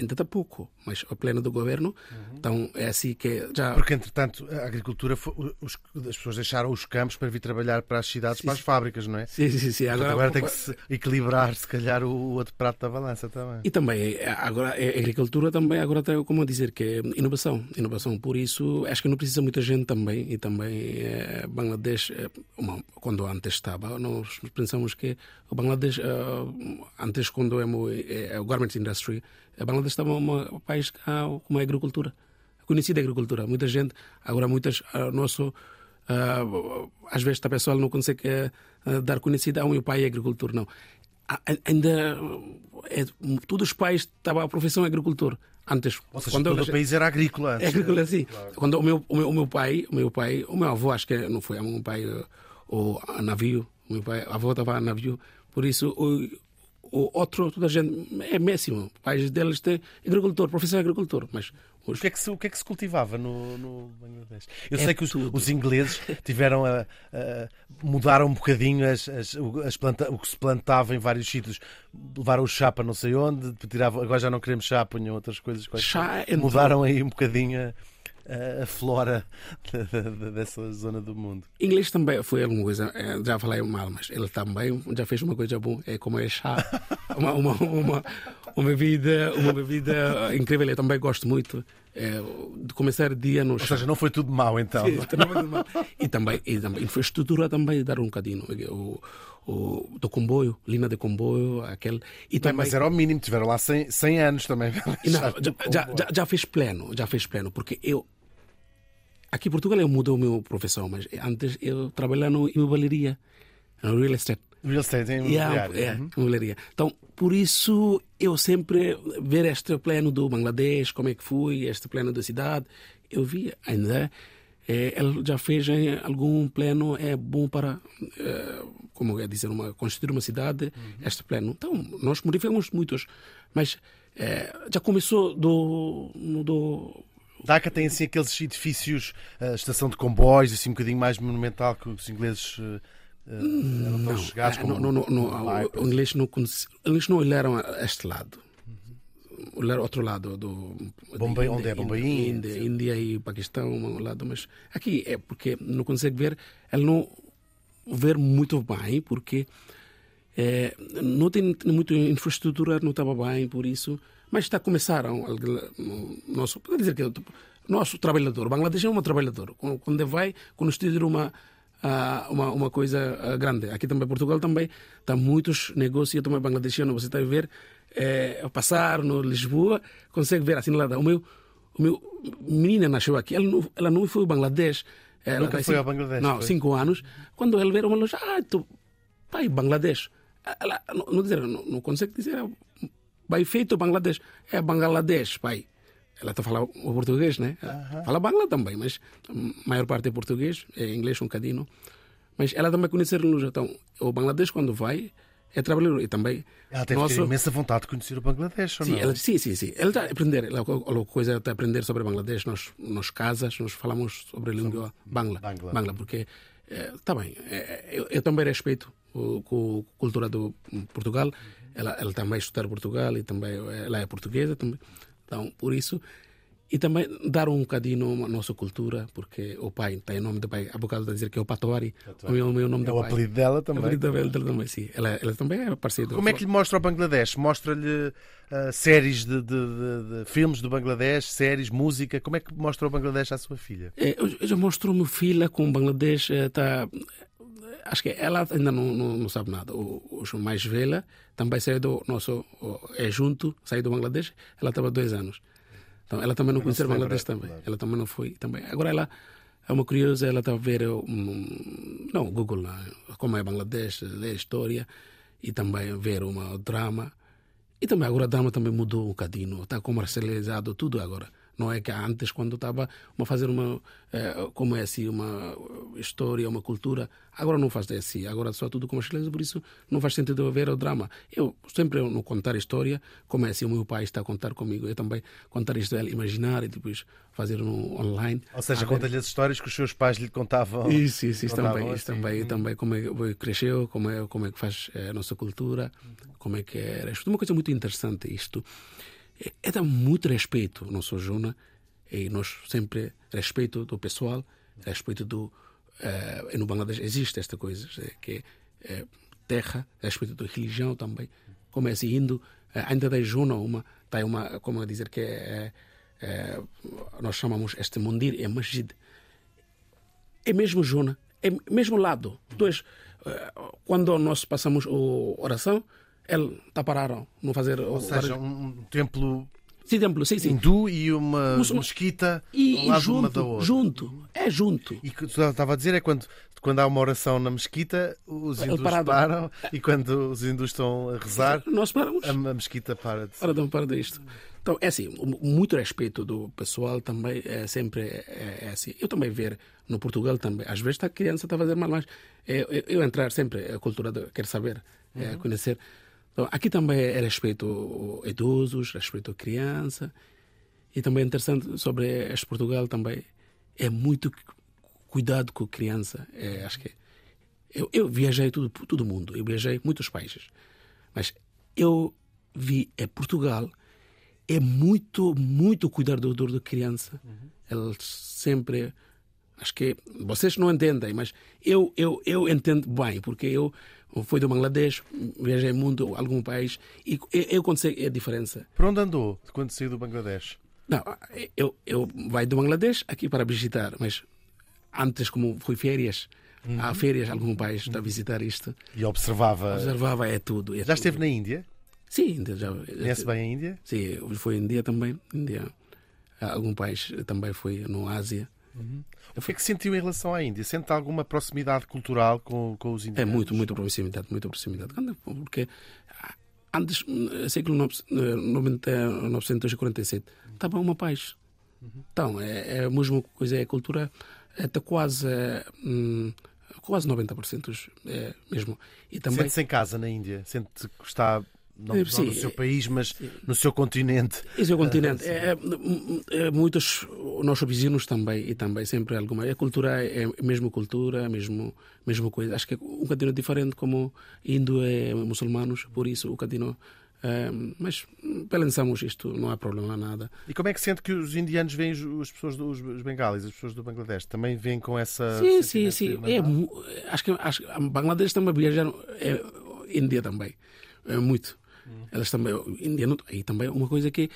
Speaker 3: Ainda está pouco, mas a pleno do governo, então é assim que já...
Speaker 2: Porque, entretanto, a agricultura, os- as pessoas deixaram os campos para vir trabalhar para as cidades, para as fábricas, não é?
Speaker 3: Sim, sim, sim.
Speaker 2: Agora,
Speaker 3: Agora,
Speaker 2: tem que se equilibrar, se calhar, o o outro prato da balança também.
Speaker 3: E também, eh, agora, a agricultura também, agora tem como dizer que é inovação. Inovação, por isso, acho que não precisa muita gente também. E também, eh, Bangladesh, eh, quando antes estava, nós pensamos que o Bangladesh, eh, antes quando é o garment industry, Bangladesh estava uma- um país com uma agricultura, conhecida agricultura. Muita gente, agora muitas, ah, nosso, ah, às vezes a pessoa não consegue eh, ah, dar conhecida, ah, o meu pai é agricultor, não. A- a- Ainda, é, todos os pais estavam a profissão agricultor. Antes,
Speaker 2: Ou seja,
Speaker 3: quando
Speaker 2: todo
Speaker 3: eu-
Speaker 2: o país era agrícola
Speaker 3: é
Speaker 2: antes.
Speaker 3: agrícola assim. Quando o meu, o meu, o meu pai, o meu pai, o meu avô, acho que não foi o meu pai, eh, o a navio, o meu pai, a avó estava a navio, por isso o, o outro, toda a gente, é mesmo, pais deles têm agricultor, profissão agricultor, mas
Speaker 2: O que, é que se, o que é que se cultivava no, no Bangladesh? Eu
Speaker 3: É
Speaker 2: sei que os, os ingleses tiveram a, a- mudaram um bocadinho as, as- o- as planta- o que se plantava em vários sítios. Levaram o chá para não sei onde, tiravam, agora já não queremos chá, punham outras coisas.
Speaker 3: chá entrou-
Speaker 2: Mudaram aí um bocadinho a, a flora [LAUGHS] dessa zona do mundo.
Speaker 3: Inglês também foi alguma coisa, eh, já falei mal, mas ele também já fez uma coisa boa, é como é chá, [LAUGHS] uma, uma, uma, uma bebida, uma bebida incrível, eu também gosto muito eh, de começar o dia no
Speaker 2: Ou
Speaker 3: chá.
Speaker 2: seja, não foi tudo mau então.
Speaker 3: e também e também infraestrutura também dar um bocadinho o, o do comboio linha de comboio aquele e
Speaker 2: Bem,
Speaker 3: também
Speaker 2: mas era o mínimo, tiveram lá 100, 100 anos também.
Speaker 3: e não, [LAUGHS] já, já, já, já fez pleno já fez pleno porque eu aqui em Portugal eu mudei o meu profissão mas antes eu trabalhava no imobiliaria no real estate
Speaker 2: Real estate em
Speaker 3: Yeah,
Speaker 2: imobiliário.
Speaker 3: é,
Speaker 2: Uhum.
Speaker 3: imobiliaria. Então, por isso, eu sempre ver este plano do Bangladesh, como é que foi, este plano da cidade, eu vi ainda eh, ele já fez em algum plano é bom para eh, como é dizer uma construir uma cidade este plano então nós modificamos muitos mas eh, já começou do do
Speaker 2: Daca tem assim aqueles edifícios, a estação de comboios, assim um bocadinho mais monumental que os ingleses eh, eh, eram tão chegados
Speaker 3: Ah,
Speaker 2: como
Speaker 3: não, não, não, não, o, inglês não eles não olharam este lado. Olharam outro lado do
Speaker 2: Bombay-
Speaker 3: de
Speaker 2: onde é?
Speaker 3: Índia,
Speaker 2: Bombay,
Speaker 3: Índia, Índia e Paquistão um lado mas aqui é porque não consegue ver ele não ver muito bem porque eh, não tem muita infraestrutura não estava bem por isso mas está a começar um, um, nosso pode dizer que é nosso trabalhador. Bangladesh é um trabalhador. Quando quando vai construir uma ah, uma uma coisa grande. Aqui também Portugal também está muitos negócios também bangladeshiano você está a ver eh, a passar no Lisboa consegue ver assim lá o meu o meu menina nasceu aqui. Ela não, ela não foi ao Bangladesh ela
Speaker 2: Nunca foi
Speaker 3: cinco-
Speaker 2: ao Bangladesh,
Speaker 3: não
Speaker 2: foi?
Speaker 3: cinco anos. Quando ele vê uma loja ah tu pai Bangladesh ela não, não dizer não, não consegue dizer vai feito Bangladesh é Bangladesh pai ela está a falar o português né fala Bangla também mas a maior parte é português é inglês um bocadinho mas ela também conhecer no Japão o Bangladesh quando vai é trabalhador e também
Speaker 2: Ela deve ter imensa vontade de conhecer o Bangladesh, ou
Speaker 3: Sim,
Speaker 2: não?
Speaker 3: ela, sim, sim, sim. Ele está a aprender, ela, coisa está a aprender sobre Bangladesh, nós, nós casas, nós falamos sobre a língua Bangla.
Speaker 2: Bangla.
Speaker 3: porque está bem, eh, eu, eu também respeito com a cultura do Portugal, ela, ela também estudar Portugal e também ela é portuguesa também, então por isso e também dar um bocadinho a nossa cultura, porque o pai tem o nome do pai, há bocado de dizer que é o Patuari, o meu, o meu nome
Speaker 2: É
Speaker 3: do
Speaker 2: o
Speaker 3: pai.
Speaker 2: apelido dela
Speaker 3: É o
Speaker 2: também.
Speaker 3: apelido dela também, sim. Ela, ela também é parceira.
Speaker 2: Como é que lhe mostra o Bangladesh? Mostra-lhe ah, séries de, de- de- de filmes do Bangladesh, séries, música. Como é que mostra o Bangladesh à sua filha?
Speaker 3: É, eu, eu já mostrou meu filho com o Bangladesh, eh, tá, acho que ela ainda não, não, não sabe nada. O, o mais velha também saiu do nosso, o- é junto, saiu do Bangladesh, ela estava dois anos. Então ela também não conhecia Bangladesh também.
Speaker 2: claro.
Speaker 3: Ela também não foi também. Agora ela é uma curiosa, ela está a ver um, não, o Google lá, como é Bangladesh, ler a história e também ver uma drama. E também agora o drama também mudou um bocadinho, está comercializado tudo agora. Não é que antes, quando estava a fazer uma, eh, como é assim, uma história, uma cultura, agora não faz assim, agora só tudo comercializado, por isso não faz sentido haver o drama. Eu sempre não contar história, como é assim, o meu pai está a contar comigo, eu também contar história, imaginar e depois fazer no online.
Speaker 2: Ou seja,
Speaker 3: A
Speaker 2: conta-lhe as histórias que os seus pais lhe contavam.
Speaker 3: isso, isso, isso
Speaker 2: contavam
Speaker 3: também, isso
Speaker 2: assim.
Speaker 3: também, também como é que cresceu, como é, como é que faz eh, a nossa cultura, como é que era. Isto é uma coisa muito interessante isto. É, é dar muito respeito à nossa zona e nós sempre respeito do pessoal, respeito do e no Bangladesh existe esta coisa eh, que é terra, respeito da religião também. Como é assim, indo ainda da zona uma, tem uma, como dizer que é, nós chamamos este mundir é masjid é mesmo zona, é mesmo lado. Dois, quando nós passamos a oração, ele está parado, não fazer
Speaker 2: Ou seja, um, templo
Speaker 3: sim, templo, sim, sim.
Speaker 2: hindu e uma mesquita
Speaker 3: E, e
Speaker 2: lado uma da
Speaker 3: junto,
Speaker 2: outra.
Speaker 3: junto, é junto.
Speaker 2: E o que tu estava a dizer é quando, quando há uma oração na mesquita, os hindus param e quando os hindus estão a rezar, [LAUGHS]
Speaker 3: Nós paramos.
Speaker 2: a, a mesquita para de
Speaker 3: Para, para disto. Então, é assim, muito respeito do pessoal também é sempre é, é assim. Eu também ver no Portugal também, às vezes a criança está a fazer mal, mas é, eu, eu entrar sempre a cultura quer saber, é, conhecer. Então, aqui também é respeito ao idosos, respeito à criança. E também é interessante sobre este Portugal também é muito cuidado com a criança. É, acho que eu, eu viajei todo todo mundo, eu viajei muitos países, mas eu vi é Portugal é muito muito cuidador da criança. Eles sempre acho que vocês não entendem, mas eu eu eu entendo bem porque eu fui do Bangladesh, viajei muito algum país e eu, consigo a diferença.
Speaker 2: Por onde andou quando saiu do Bangladesh?
Speaker 3: Não, eu, eu vai do Bangladesh aqui para visitar, mas antes como fui férias, há férias algum país para visitar isto,
Speaker 2: E observava.
Speaker 3: observava é tudo. é
Speaker 2: Já
Speaker 3: tudo.
Speaker 2: esteve na Índia?
Speaker 3: Sim, já.
Speaker 2: Conhece bem a Índia?
Speaker 3: Sim, em Índia também, Índia. Algum país também foi no Ásia.
Speaker 2: O que é que sentiu em relação à Índia? Sente alguma proximidade cultural com, com os
Speaker 3: É
Speaker 2: indianos?
Speaker 3: muito, muito proximidade, muita proximidade. Quando- Porque antes, século nove- eh, 90, 947, estava uma paz. Então, é, é a mesma coisa, é a cultura até quase, eh, hum, quase 90% é, mesmo. E também,
Speaker 2: Sente-se em casa na Índia? Sente que está não, não
Speaker 3: sim,
Speaker 2: no seu país, mas no seu continente?
Speaker 3: Esse é o continente. É, é, é, muitos os nossos vizinhos também e também sempre alguma. A cultura é a mesma cultura, a mesmo mesma coisa. Acho que é um bocadinho diferente como hindu é muçulmanos, por isso o bocadinho. é, mas pensamos isto, não há problema nada.
Speaker 2: E como é que sente que os indianos veem as pessoas dos os bengalis, as pessoas do Bangladesh? Também veem com essa.
Speaker 3: Sim, sim, sim. É, acho que acho Bangladesh também viajaram, é, Índia também, é muito. Elas também, Índia não- aí também é uma coisa que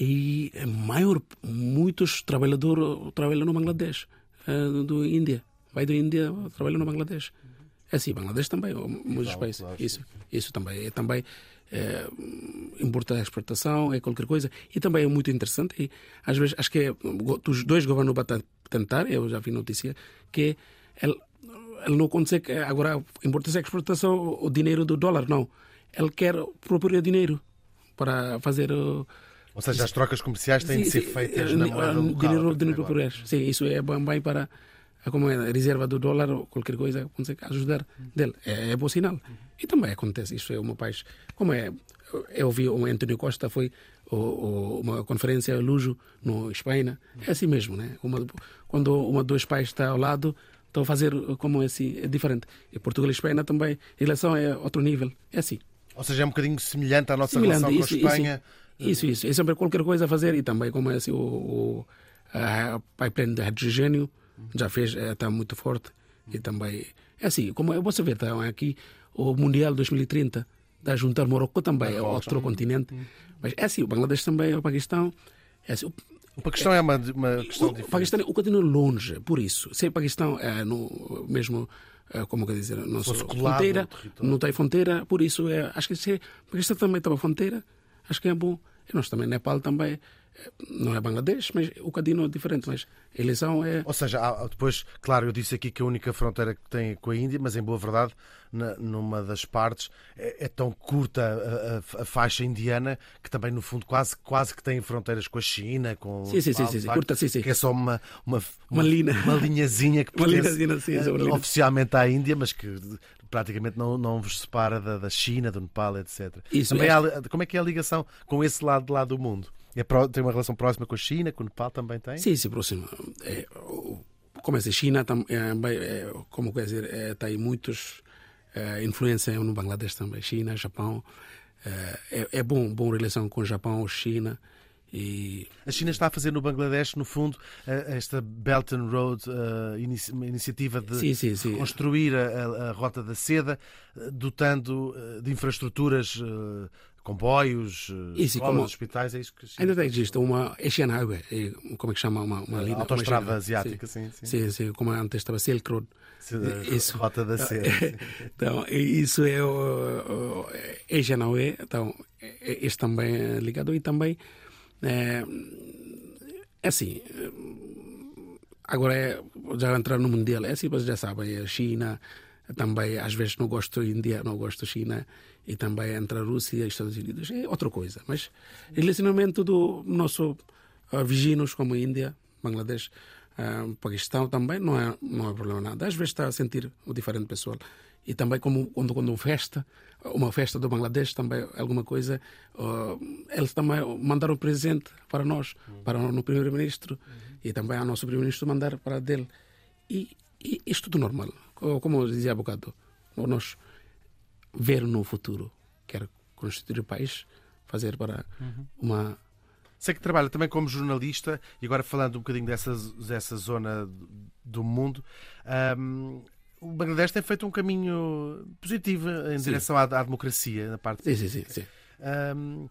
Speaker 3: e é maior, muitos trabalhadores trabalham no Bangladesh, é, do Índia, vai da Índia trabalham no Bangladesh. É assim, Bangladesh também, muitos
Speaker 2: Claro,
Speaker 3: países.
Speaker 2: claro,
Speaker 3: isso, isso também é também é, importa exportação, é qualquer coisa. E também é muito interessante. E às vezes acho que é, os dois governos vão tentar, eu já vi notícia, que ele, ele não consegue agora importação e exportação o dinheiro do dólar, não. Ele quer próprio dinheiro para fazer o
Speaker 2: Ou seja, as trocas comerciais têm de ser
Speaker 3: Sim,
Speaker 2: feitas
Speaker 3: sim,
Speaker 2: na
Speaker 3: eh,
Speaker 2: moeda
Speaker 3: eh,
Speaker 2: local.
Speaker 3: Dinheiro, dinheiro
Speaker 2: agora.
Speaker 3: português. Sim, isso é bom bem para a é, a reserva do dólar ou qualquer coisa consegue ajudar dele. É, é bom sinal. E também acontece. Isso é uma paz. Como é. Eu vi o António Costa foi o, o, uma conferência lujo no Espanha. É assim mesmo, né? Uma, quando uma dos pais está ao lado, estão a fazer como é assim, é diferente. E Portugal e Espanha também, a relação é outro nível. É assim.
Speaker 2: Ou seja, é um bocadinho semelhante à nossa
Speaker 3: Semelhante,
Speaker 2: relação
Speaker 3: isso,
Speaker 2: com a Espanha.
Speaker 3: Isso, isso. É sempre qualquer coisa a fazer e também como é assim, o, o a pipeline de hidrogênio já fez, eh, está muito forte e também é assim, como é, você vê, está aqui o Mundial 2030 está a juntar Morocco também, é outro continente, mas é assim, o Bangladesh também, o Paquistão, é assim, o,
Speaker 2: O Paquistão é uma, uma questão
Speaker 3: o
Speaker 2: diferente.
Speaker 3: Paquistão é um bocadinho longe, por isso. Se o Paquistão é no mesmo, como quer dizer,
Speaker 2: fosse colado
Speaker 3: fronteira, não tem fronteira, por isso é, acho que se o Paquistão também tem uma fronteira, acho que é bom. E nós também, Nepal também, eh, não é Bangladesh, mas um bocadinho diferente, mas a eleição é...
Speaker 2: Ou seja, há- depois, claro, eu disse aqui que a única fronteira que tem é com a Índia, mas em boa verdade, na- numa das partes, é, é tão curta a, a- a faixa indiana que também, no fundo, quase, quase que tem fronteiras com a China, com
Speaker 3: Sim, sim,
Speaker 2: o
Speaker 3: sim, sim, sim, curta, sim, sim.
Speaker 2: que é só uma, uma,
Speaker 3: Uma linha.
Speaker 2: uma linhazinha que [LAUGHS]
Speaker 3: Uma
Speaker 2: pertence
Speaker 3: linhazinha, sim,
Speaker 2: eh,
Speaker 3: uma
Speaker 2: oficialmente à Índia, mas que praticamente não, não vos separa da, da China, do Nepal, etc.
Speaker 3: Isso,
Speaker 2: Também
Speaker 3: é-
Speaker 2: há- como é que é a ligação com esse lado de lá do mundo? É pró- tem uma relação próxima com a China, com o Nepal também tem?
Speaker 3: Sim, sim, próximo. É, como é a China, tam, bem, é, como quer dizer, é, tem muitos é, influência no Bangladesh também, China, Japão. É, é, é bom, bom relação com o Japão, China e
Speaker 2: A China está a fazer no Bangladesh, no fundo, esta Belt and Road, uma iniciativa de
Speaker 3: Sim, sim, sim.
Speaker 2: construir a, a- Rota da Seda, dotando eh, de infraestruturas, eh, comboios, eh,
Speaker 3: Isso,
Speaker 2: escolas,
Speaker 3: como-
Speaker 2: hospitais, é isso que
Speaker 3: Ainda existe uma Asian Highway, é, como é que chama? Uma, uma linha.
Speaker 2: A autoestrada
Speaker 3: uma-
Speaker 2: asiática, sim, sim.
Speaker 3: Sim, sim, como antes estava Silk Road. Isso.
Speaker 2: Rota da Seda. sim. [LAUGHS]
Speaker 3: Então, isso é o, o Asian Highway, então, é- este também é ligado e também é, é assim, é, agora é, já entrar no Mundial, é assim, vocês já sabem, a China, também às vezes não gosto da Índia, não gosto da China, e também entra a Rússia e Estados Unidos, é outra coisa, mas relacionamento do nosso ah, vizinhos como a Índia, Bangladesh, ah, Paquistão também não é, não é problema nada. Às vezes está a sentir o diferente pessoal. E também como quando, quando festa, uma festa do Bangladesh, também alguma coisa, ah, eles também mandaram presente para nós, para o primeiro-ministro, e também ao nosso primeiro-ministro mandar para dele. E, e isto tudo normal. Co- Como eu dizia há bocado, nós ver no futuro, quer constituir o país, fazer para uma
Speaker 2: Sei que trabalha também como jornalista e agora falando um bocadinho dessa, dessa zona do mundo, ahm, o Bangladesh tem feito um caminho positivo em
Speaker 3: Sim.
Speaker 2: direção à, à democracia na parte
Speaker 3: Sim, sim, sim. sim.
Speaker 2: Ahm,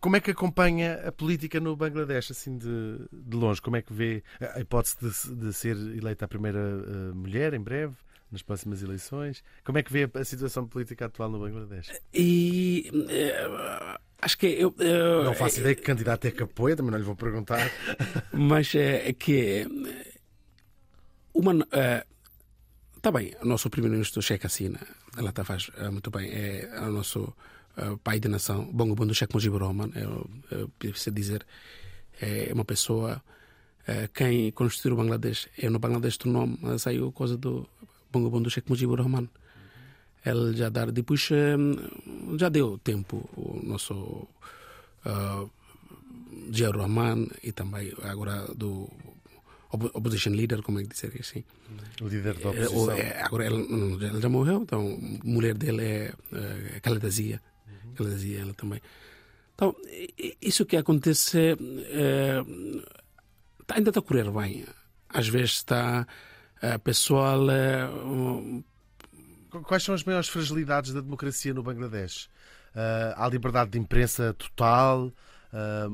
Speaker 2: como é que acompanha a política no Bangladesh, assim, de, de longe? Como é que vê a hipótese de, de ser eleita a primeira eh, mulher em breve, nas próximas eleições? Como é que vê a situação política atual no Bangladesh?
Speaker 3: E eh, acho que eu. eh,
Speaker 2: Não faço ideia que candidato é que apoia, também não lhe vou perguntar. [LAUGHS]
Speaker 3: Mas é que uma está bem, o nosso primeiro-ministro Sheikh Hasina, ela está faz eh, muito bem, é o nosso eh, pai de nação, bom bom do Sheikh Mujibur Rahman, é, é, precisa dizer, é uma pessoa eh, quem constituiu o Bangladesh, é no Bangladesh do nome, saiu coisa do Bangabundu Sheikh Mujibur Rahman. Ele já dar, depois já deu tempo o nosso uh, Rahman e também agora do opposition leader, como é que dizer assim.
Speaker 2: O líder da
Speaker 3: É,
Speaker 2: oposição.
Speaker 3: é, agora ele, não, já- morreu, então a mulher dele é, é Khaleda Zia. Khaleda Zia, ela também. Então, isso que acontece é, é, tá- ainda está a correr bem. Às vezes está a pessoal é,
Speaker 2: Quais são as maiores fragilidades da democracia no Bangladesh? Ah, há liberdade de imprensa total? Ah,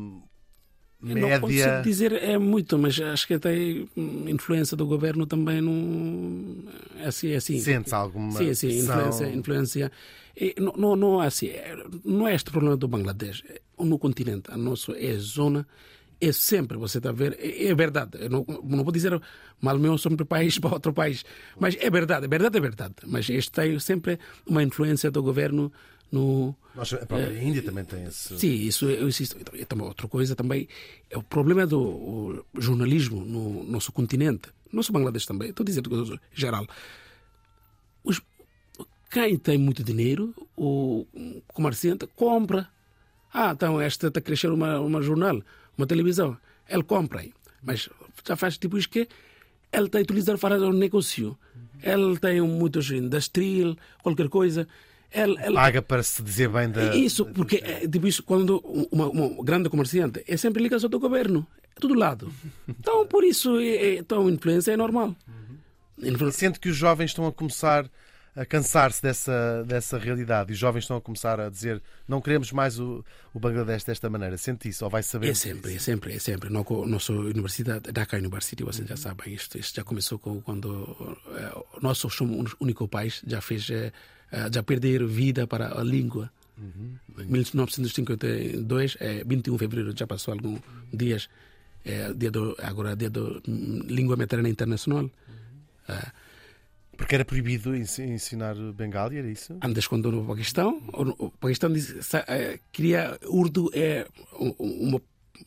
Speaker 3: Eu Não
Speaker 2: média?
Speaker 3: consigo dizer é muito, mas acho que tem hum, influência do governo também não é assim, é assim.
Speaker 2: Sentes alguma
Speaker 3: Sim, sim, influência, influência. E não, não, não, é assim, é- não é este problema do Bangladesh, no continente, a nossa é zona, é sempre, você está a ver, é, é verdade, eu não, não vou dizer mal meu sobre país [LAUGHS] para outro país, mas é verdade, é verdade, é verdade, mas este tem sempre uma influência do governo no,
Speaker 2: Nós- a própria Índia também tem esse.
Speaker 3: Sim, isso eu insisto. Também outra coisa também é o problema do o jornalismo no nosso continente, no nosso Bangladesh também. Estou a dizer em geral. Os, quem tem muito dinheiro, o comerciante compra. Ah, então esta está a crescer uma, uma jornal, uma televisão. Ele compra. Mas já faz tipo isso que ele está a utilizar para um negócio. Ele tem muitos industrial, qualquer coisa. Ele,
Speaker 2: Paga para se dizer bem da.
Speaker 3: isso, porque é, tipo isso, quando uma, uma grande comerciante é sempre ligação do governo, é todo lado. Então, por isso, é, é, então, a influência é normal. Influ-
Speaker 2: Sente que os jovens estão a começar a cansar-se dessa, dessa realidade e os jovens estão a começar a dizer não queremos mais o, o Bangladesh desta maneira. Sente isso ou vai saber?
Speaker 3: É sempre, é sempre, é sempre. No, nossa universidade, Dhaka University, vocês já sabem isto. Isto já começou com, quando eh, o nosso somos o único país já fez, eh, eh, já perder vida para a língua. Em 1952, é 21 de fevereiro, já passou alguns dias, é, dia do, agora dia do hum, Língua Materna Internacional. Ah,
Speaker 2: Porque era proibido ensi- ensinar Bengali, era isso?
Speaker 3: antes quando no Paquistão, o Paquistão diz, eh, queria Urdu é uma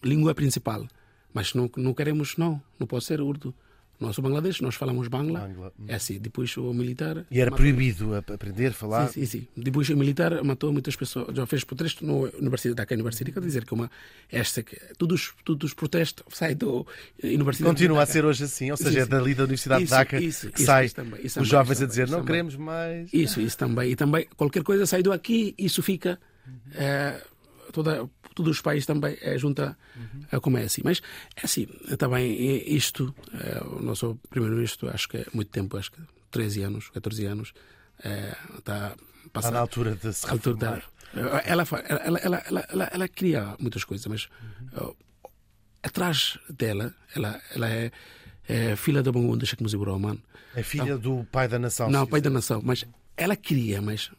Speaker 3: língua principal, mas não não queremos não, não pode ser Urdu. Nós, o Bangladesh, nós falamos Bangla,
Speaker 2: Bangla, hum.
Speaker 3: é assim. Depois o militar
Speaker 2: E era
Speaker 3: matou-
Speaker 2: proibido ap- aprender, falar.
Speaker 3: Sim, sim, sim. Depois o militar matou muitas pessoas. Já fez protesto na Universidade da Universidade. Quer dizer que uma esta que todos todos os protestos saem da Universidade.
Speaker 2: Continua a ser hoje assim, ou
Speaker 3: Sim,
Speaker 2: seja, é
Speaker 3: sim.
Speaker 2: dali da Universidade
Speaker 3: Isso,
Speaker 2: de Dhaka
Speaker 3: isso,
Speaker 2: que
Speaker 3: isso,
Speaker 2: sai
Speaker 3: isso também,
Speaker 2: os
Speaker 3: também,
Speaker 2: jovens a dizer
Speaker 3: também,
Speaker 2: não
Speaker 3: isso
Speaker 2: queremos mais.
Speaker 3: Isso, isso também. E também qualquer coisa sai daqui, isso fica. eh, toda, todos os países também é junta a como é assim. Mas é assim, também é isto, eh, o nosso primeiro-ministro, acho que é muito tempo, acho que 13 anos, 14 anos, eh, está
Speaker 2: Está na altura de se
Speaker 3: da-
Speaker 2: reformar.
Speaker 3: ela, ela, ela, ela, ela, cria muitas coisas, mas atrás dela, ela, ela é, é filha do Bangundu Sheikh Mujibur Rahman.
Speaker 2: É filha do pai da nação.
Speaker 3: Não, pai da nação, mas ela queria, mas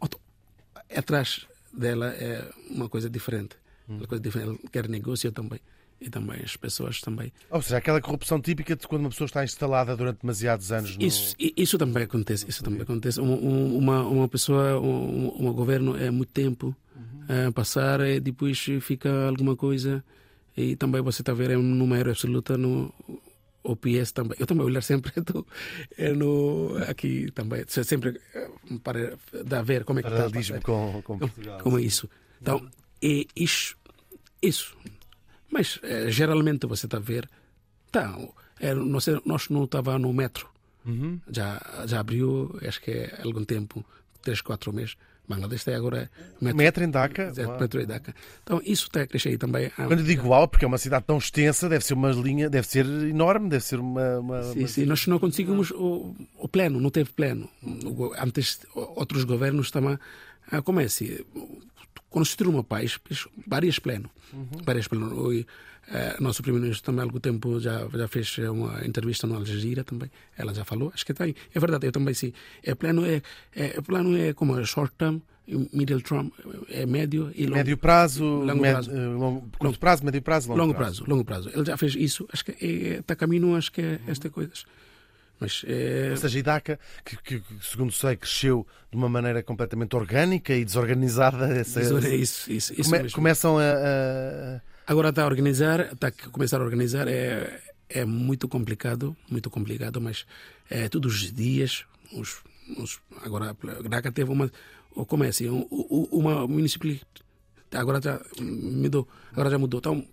Speaker 3: outro- atrás dela é uma coisa diferente. Uma coisa diferente. Ela quer negócio também. E também as pessoas também.
Speaker 2: Ou seja, aquela corrupção típica de quando uma pessoa está instalada durante demasiados anos no...
Speaker 3: Isso, isso também acontece. Isso também acontece. Um- um- Uma, uma pessoa, um, um governo é muito tempo a passar e depois fica alguma coisa e também você está a ver é um número absoluto no o PS também. Eu também olhar sempre [LAUGHS] é no aqui também se- sempre eh, para dar a ver como é que está
Speaker 2: com, com Portugal.
Speaker 3: Como é isso? Então, é isso. isso. Mas, eh, geralmente, você está a ver. Tá, é, nós, nós não estava no metro.
Speaker 2: Uhum.
Speaker 3: Já, já abriu, acho que é algum tempo, três, quatro meses. Bangladesh tem agora metro,
Speaker 2: Metro em Dhaka? Uau.
Speaker 3: metro e Dhaka. Então, isso está a crescer também. Ah,
Speaker 2: Quando digo uau, porque é uma cidade tão extensa, deve ser uma linha, deve ser enorme, deve ser uma. uma-
Speaker 3: Sim,
Speaker 2: uma-
Speaker 3: sim, nós não conseguimos o, o pleno, não teve pleno. Antes, outros governos também, ah, como é assim, construir uma país, várias pleno, várias pleno. Eh, nosso primeiro-ministro também há algum tempo já, já fez uma entrevista no Al Jazeera também, ela já falou, acho que tem, é verdade, eu também sim. É pleno é, é, plano é como short term, middle term, é médio e longo,
Speaker 2: Médio prazo,
Speaker 3: Longo
Speaker 2: med-
Speaker 3: prazo.
Speaker 2: eh, longo- curto prazo, médio prazo, longo,
Speaker 3: longo prazo, longo prazo. Ele já fez isso, acho que é, está a caminho, acho que é esta coisa. Mas é,
Speaker 2: Ou seja, Dhaka, que, que, segundo sei, cresceu de uma maneira completamente orgânica e desorganizada. Essa,
Speaker 3: isso, é isso, isso,
Speaker 2: come- começam a, a-
Speaker 3: Agora está a organizar, está a começar a organizar. É, é muito complicado, muito complicado, mas é todos os dias. Os, os, agora, Graca teve uma. Como é assim? um- um- Uma municipalidade. Agora já mudou. Agora já mudou. Então,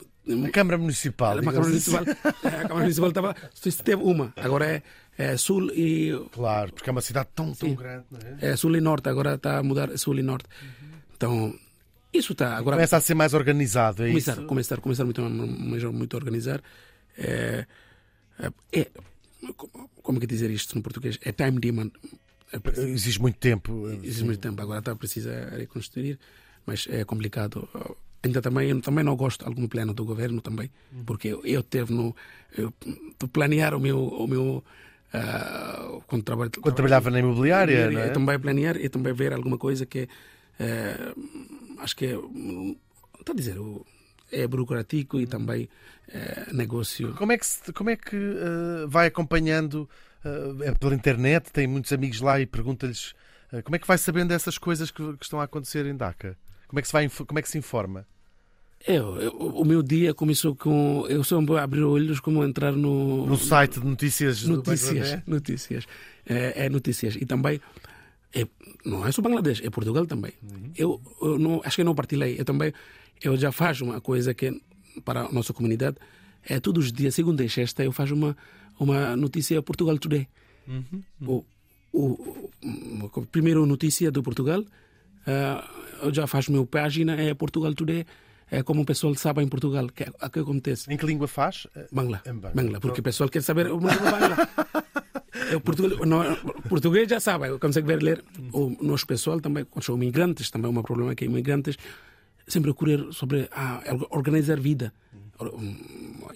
Speaker 2: A Câmara Municipal.
Speaker 3: a Câmara
Speaker 2: assim.
Speaker 3: Municipal, [LAUGHS] é, a Câmara Municipal estava. Teve uma. Agora é, é Sul e
Speaker 2: Claro, porque é uma cidade tão, tão grande. Não é?
Speaker 3: é sul e norte, agora está a mudar sul e norte. Então, isso está. Agora
Speaker 2: Começa a ser mais organizado, é
Speaker 3: começar,
Speaker 2: isso?
Speaker 3: começar, começar muito, muito, a organizar. É, é, é- como é que dizer isto no português? É time demand. É,
Speaker 2: Exige muito tempo.
Speaker 3: existe muito tempo. Agora está precisa reconstruir, mas é complicado. Ainda também, eu também não gosto de algum plano do governo também, porque eu, eu teve no eu, planear o meu o meu ah, quando trabalho
Speaker 2: Quando trabalhava na imobiliária, não é?
Speaker 3: eu também planear e também ver alguma coisa que eh, acho que é, está a dizer é burocrático e também eh, negócio
Speaker 2: Como é que, se- como é que eh, vai acompanhando eh, é pela internet? Tem muitos amigos lá e pergunta-lhes eh, como é que vai sabendo dessas coisas que, que estão a acontecer em Dhaka? Como é que se, vai, como é que se informa?
Speaker 3: eu, eu- o meu dia começou com eu só abrir olhos como entrar no
Speaker 2: No site de notícias do
Speaker 3: notícias
Speaker 2: Bangladesh?
Speaker 3: notícias é, é notícias e também é, não é só Bangladesh é Portugal também eu, eu não acho que não partilhei eu também eu já faço uma coisa que para a nossa comunidade é todos os dias segunda e sexta eu faço uma uma notícia Portugal Today o, o, o, a primeira notícia do Portugal ah, eu já faço minha página é Portugal Today é como o pessoal sabe em Portugal que, o que acontece
Speaker 2: Em que língua faz? Eh,
Speaker 3: Bangla.
Speaker 2: Bangla.
Speaker 3: Porque o pessoal quer saber o Bangla. [LAUGHS] Eu, português, não, português já sabe, consegue ver ler. O nosso pessoal também, quando são imigrantes, também é um problema que imigrantes sempre procuram sobre ah, organizar vida.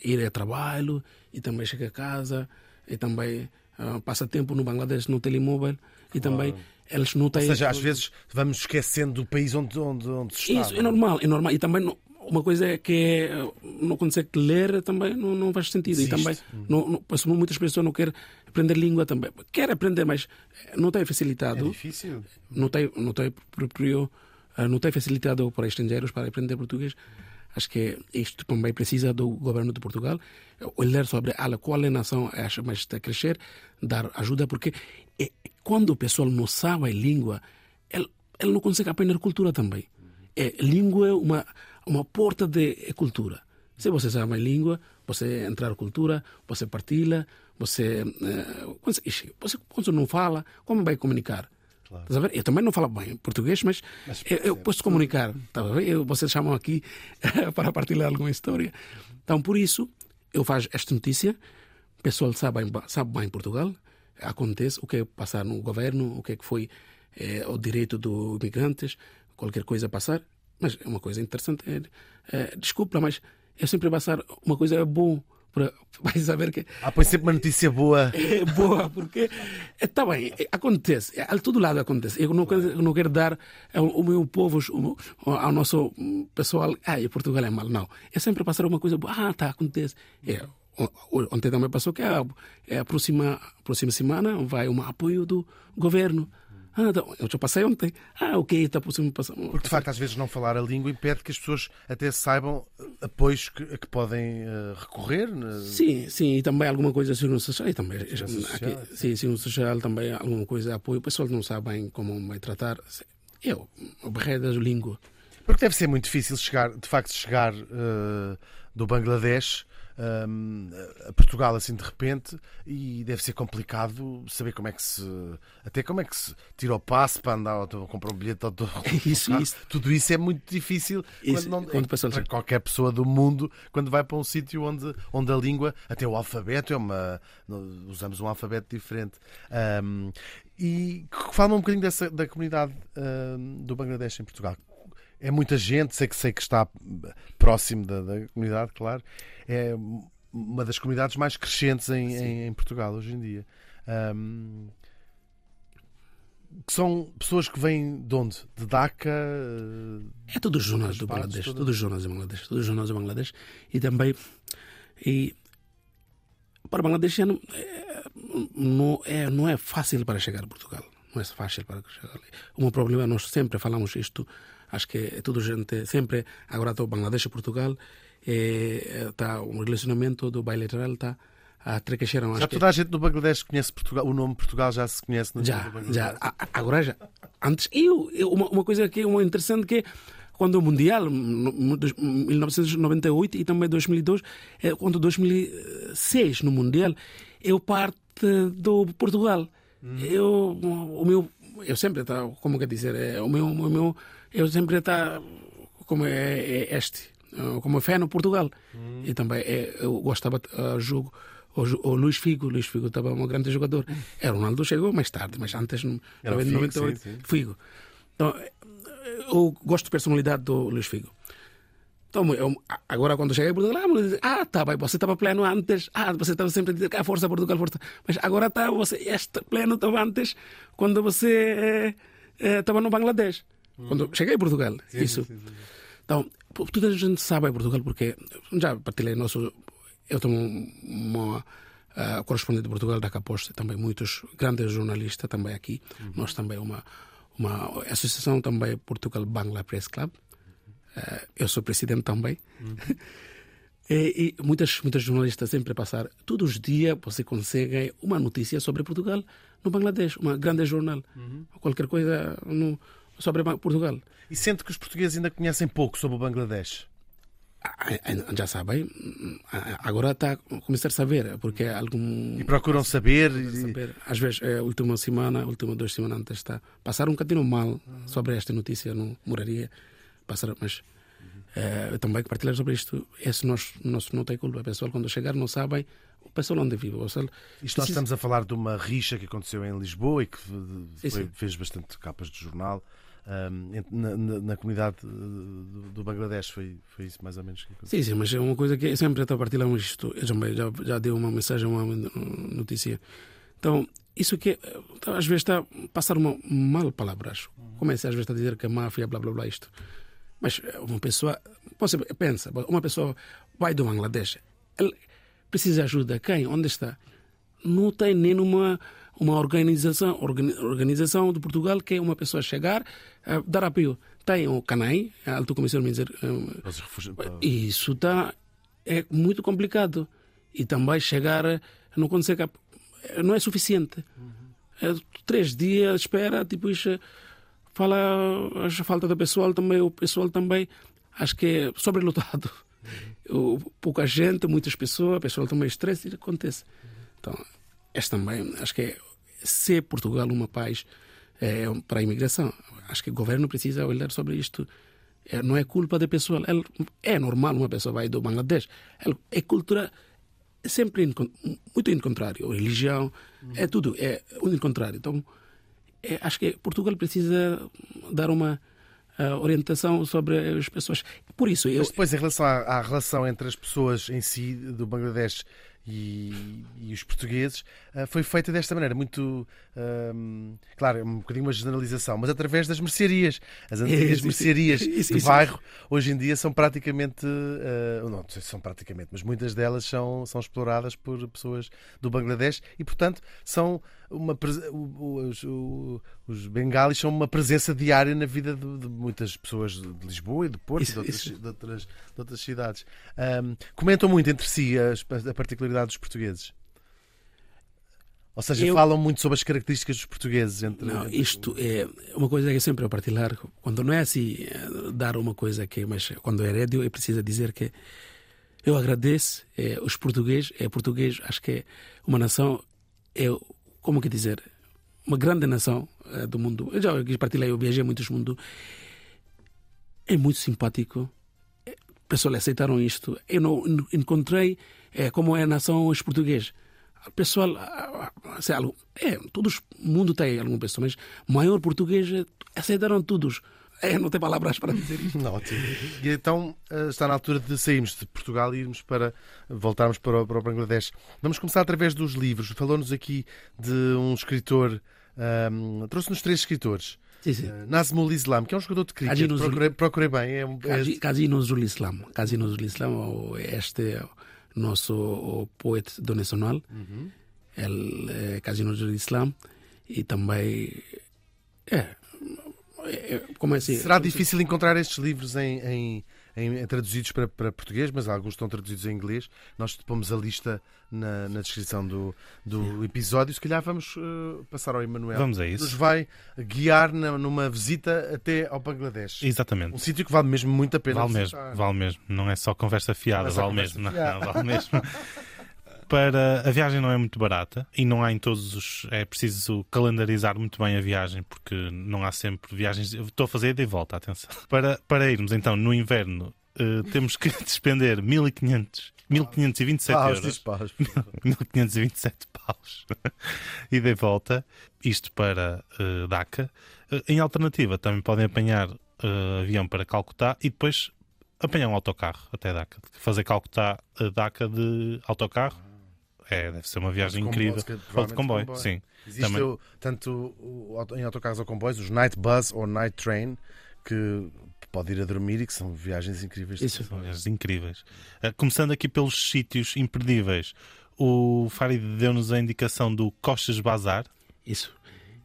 Speaker 3: Ir a trabalho e também chegar a casa e também ah, passa tempo no Bangladesh no telemóvel e também eles não têm...
Speaker 2: Ou seja, às vezes vamos esquecendo do país onde, onde, onde se está.
Speaker 3: Isso é normal, é normal. E também uma coisa é que é, não consegue ler também não, não faz sentido.
Speaker 2: Existe.
Speaker 3: E também não, não, pois muitas pessoas não querem aprender língua também. Quer aprender, mas não tem
Speaker 2: É
Speaker 3: facilitado.
Speaker 2: difícil.
Speaker 3: não tem, não tem próprio, ah, não tem facilitado para estrangeiros para aprender português. Acho que isto também precisa do governo de Portugal olhar sobre a qual é a nação acha mais está a crescer, dar ajuda, porque eh, quando o pessoal não sabe a língua, ele, ele não consegue aprender cultura também. É, língua é uma, uma porta de cultura. Se você sabe a língua, você entra na cultura, você partilha, você, eh, quando você, você quando não fala, como vai comunicar? Ver? Eu também não falo bem português, mas, eu, eu posso comunicar. Tá? Eu, vocês chamam aqui [LAUGHS] para partilhar alguma história. Então, por isso, eu faço esta notícia. O pessoal sabe, bem- sabe bem em Portugal. Acontece o que é passar no governo, o que é que foi eh, o direito dos imigrantes, qualquer coisa passar. Mas é uma coisa interessante. É, é, desculpa, mas eu sempre passar uma coisa boa para [LAUGHS] vai saber que
Speaker 2: Ah, põe sempre uma notícia boa. [LAUGHS]
Speaker 3: é boa, porque está bem, é, acontece, a todo lado acontece. Eu não, quero- não quero dar ao, ao meu povo, ao, ao nosso pessoal, ah, Portugal é mal. Não, é sempre passar uma coisa boa, ah, tá, acontece. É, ontem também passou que a, é a próxima, próxima semana vai um apoio do governo. Ah, tá, eu já passei ontem. Ah, ok, está próximo passando.
Speaker 2: Porque de facto, às vezes, não falar a língua impede que as pessoas até saibam eh, apoios que, a que podem eh, recorrer. né?
Speaker 3: Sim, sim, e também alguma coisa de segurança social. E também,
Speaker 2: social,
Speaker 3: aqui, sim, segurança social também, alguma coisa de apoio. O pessoal não sabe bem como vai tratar. Eu, o barreira da língua.
Speaker 2: Porque deve ser muito difícil chegar, de facto, chegar eh, do Bangladesh hum, a Portugal assim de repente e deve ser complicado saber como é que se até como é que se tira o passe para andar ou comprar um bilhete de auto-
Speaker 3: Isso, isso.
Speaker 2: tudo isso é muito difícil
Speaker 3: Isso,
Speaker 2: quando não,
Speaker 3: quando o pessoal
Speaker 2: para
Speaker 3: chega.
Speaker 2: qualquer pessoa do mundo quando vai para um sítio onde, onde a língua até o alfabeto é uma usamos um alfabeto diferente Hum, e fala um bocadinho dessa, da comunidade hum, do Bangladesh em Portugal é muita gente, sei que sei que está próximo da, da comunidade, claro. É uma das comunidades mais crescentes em, em, em Portugal hoje em dia. Ahm, que são pessoas que vêm de onde? De Dhaka? eh,
Speaker 3: É todos os jornais do Bangladesh, todos os jornais do Bangladesh, todos os jornais do Bangladesh e também e para o Bangladesh é, não, é, não é não é fácil para chegar a Portugal, não é fácil para chegar. ali. Um problema nós sempre falamos isto, acho que é tudo gente sempre agora estou Bangladesh e Portugal é, tá, o relacionamento do bilateral está a crescer.
Speaker 2: Já
Speaker 3: Acho que-
Speaker 2: toda a gente no Bangladesh conhece Portugal, o nome Portugal já se conhece no
Speaker 3: já,
Speaker 2: Bangladesh.
Speaker 3: já. A- a- Agora já. Antes, eu, uma, uma coisa que é uma interessante que quando o Mundial, no- no- dos- 1998 e também 2002, é, quando 2006 no Mundial, eu parte do Portugal. Eu, o meu, eu sempre tá, como quer dizer, é, o meu, o meu, eu sempre está como é, é este, eh, como é fé no Portugal. E também é, eu gostava do jogo o, o Luís Figo, Luís Figo estava um grande jogador. É, o Ronaldo chegou mais tarde, mas antes, no
Speaker 2: Era o
Speaker 3: 90,
Speaker 2: Figo,
Speaker 3: 98,
Speaker 2: sim, sim.
Speaker 3: Figo. Então, eh, eu gosto da personalidade do Luís Figo. Então, eu, agora quando cheguei a Portugal, ah, mas, ah, tá bem, você estava pleno antes, ah, você estava sempre a dizer, ah, força Portugal, força. Mas agora tá, você, este pleno estava antes, quando você eh, eh, estava no Bangladesh. Quando cheguei a Portugal, isso. Então, p- toda a gente sabe Portugal porque já partilhei nosso. Eu tenho uma ah, correspondente de Portugal da Caposte, também muitos grandes jornalistas também aqui. Nós também uma uma associação também Portugal Bangla Press Club. Ah, eu sou presidente também. [LAUGHS] E, e muitas, muitas jornalistas sempre passar, todos os dias você consegue uma notícia sobre Portugal no Bangladesh, uma grande jornal, qualquer coisa no, sobre Portugal.
Speaker 2: E sente que os portugueses ainda conhecem pouco sobre o Bangladesh?
Speaker 3: Ah, ah, Já sabem, ah, agora está a começar a saber, porque algum.
Speaker 2: E procuram saber?
Speaker 3: saber. Às vezes, a última semana, última duas semanas antes, está passar um bocadinho mal sobre esta notícia no Moraria. Passar, mas eh, também que partilhar sobre isto. Esse nós, nós não tem culpa. O pessoal, quando chegar, não sabem o pessoal onde vive. O pessoal,
Speaker 2: Isto nós estamos a falar de uma rixa que aconteceu em Lisboa e que foi- fez bastante capas de jornal. Ent- na, na- na comunidade do, do Bangladesh foi, foi isso mais ou menos que aconteceu.
Speaker 3: Sim, sim, mas é uma coisa que sempre estou a partilhar isto. Eu também já, já dei uma mensagem, uma notícia. Então, isso que então, às vezes está a passar uma, mal palavras. Começa às vezes a dizer que a máfia, blá blá blá, isto. Mas eh, uma pessoa, você pensa, uma pessoa vai do Bangladesh, ele precisa de ajuda. Quem? Onde está? Não tem nenhuma uma organização, organi- organização de Portugal que é uma pessoa chegar, dar apoio. Tem o CANAI, a Alto Comissão Ministério eh,
Speaker 2: para-
Speaker 3: isso tá, é muito complicado. E também chegar, não consegue, não é suficiente. É três dias de espera, tipo isso, fala a falta do pessoal também, o pessoal também, acho que é sobrelotado. O- Pouca gente, muitas pessoas, o pessoal também estresse acontece. Então, este também, acho que é, se Portugal uma país é, para a imigração, acho que o governo precisa olhar sobre isto. É, não é culpa do pessoal. Ele- é normal uma pessoa vai do Bangladesh. Ele- é cultura é sempre muito em contrário. Religião, é tudo, é em contrário. Então, é, acho que Portugal precisa dar uma ah, orientação sobre as pessoas. Por isso, eu,
Speaker 2: Mas depois, em relação à, à relação entre as pessoas em si, do Bangladesh e, e os portugueses, ah, foi feita desta maneira, muito. ahm, claro, é um bocadinho uma generalização, mas através das mercearias. As antigas
Speaker 3: Isso,
Speaker 2: mercearias
Speaker 3: isso,
Speaker 2: do
Speaker 3: isso.
Speaker 2: bairro, hoje em dia, são praticamente. ah, não, não sei se são praticamente, mas muitas delas são, são exploradas por pessoas do Bangladesh e, portanto, são uma. Os, os bengalis são uma presença diária na vida de, de muitas pessoas de Lisboa e do Porto e de outras, de outras, de outras cidades. Ahm, comentam muito entre si as- a, particularidade dos portugueses. Ou seja,
Speaker 3: Eu-
Speaker 2: falam muito sobre as características dos portugueses. Entre,
Speaker 3: Não, isto é uma coisa que eu sempre a partilhar. Quando não é assim, eh, dar uma coisa que, mas quando é rédio, é preciso dizer que eu agradeço eh, os portugueses. É português, acho que é uma nação, é como que dizer, uma grande nação eh, do mundo. Eu já quis partilhar, eu viajei muitos mundo. É muito simpático. Eh, Pessoas aceitaram isto. Eu não encontrei eh, como é a nação os portugueses. O pessoal, lá, é, todos, o mundo tem alguma pessoa, mas maior português aceitaram todos. É, não tem palavras para dizer isto.
Speaker 2: Não, ótimo. E então ah, está na altura de sairmos de Portugal e irmos para voltarmos para o, para o Bangladesh. Vamos começar através dos livros. Falou-nos aqui de um escritor. ahm, Trouxe-nos três escritores.
Speaker 3: Sim, sim.
Speaker 2: Ah, Nazmul Islam, que é um jogador de cricket.
Speaker 3: Nuzul-
Speaker 2: Procurei, procurei bem. É, um- é-
Speaker 3: Kazi- Nozul Islam. Kazi Nozul Islam, este é o nosso poeta do nacional. Ele é Kazi Nozul Islam. E também. É. é, como é assim?
Speaker 2: Será difícil encontrar estes livros em, em, em- em traduzidos para, para português, mas alguns estão traduzidos em inglês. Nós pomos a lista na, na descrição do, do episódio. Se calhar vamos eh, passar ao Emanuel.
Speaker 4: Vamos a
Speaker 2: que
Speaker 4: isso.
Speaker 2: Nos vai guiar na- numa visita até ao Bangladesh. Um
Speaker 4: Exatamente.
Speaker 2: sítio que vale mesmo muito a pena.
Speaker 4: Vale mesmo,
Speaker 2: visitar.
Speaker 4: vale mesmo. Não é só conversa fiada,
Speaker 2: é
Speaker 4: vale
Speaker 2: conversa
Speaker 4: mesmo. Não,
Speaker 2: fiada.
Speaker 4: não, vale mesmo. [LAUGHS] Para a viagem não é muito barata e não há em todos os. É preciso calendarizar muito bem a viagem porque não há sempre viagens. eu Estou a fazer ida e volta, atenção. [LAUGHS] Para, para irmos então no inverno, eh, temos que [LAUGHS] despender 1500, 1527 [LAUGHS]
Speaker 2: Paus,
Speaker 4: euros.
Speaker 2: paus.
Speaker 4: 1527 paus. E volta. Isto para eh, Dhaka. Eh, em alternativa, também podem apanhar avião para Calcutá e depois apanhar um autocarro até Dhaka. Fazer Calcutá a Dhaka de autocarro é, deve ser uma viagem
Speaker 2: de
Speaker 4: incrível.
Speaker 2: comboio, se calhar,
Speaker 4: Ou de comboio,
Speaker 2: provavelmente
Speaker 4: sim.
Speaker 2: Existe
Speaker 4: Também.
Speaker 2: o- tanto o- em autocarros ou comboios, os night bus ou night train, que pode ir a dormir e que são viagens incríveis.
Speaker 3: Isso.
Speaker 4: São viagens incríveis. Eh, começando aqui pelos sítios imperdíveis. O Farid deu-nos a indicação do Coches Bazar.
Speaker 3: Isso.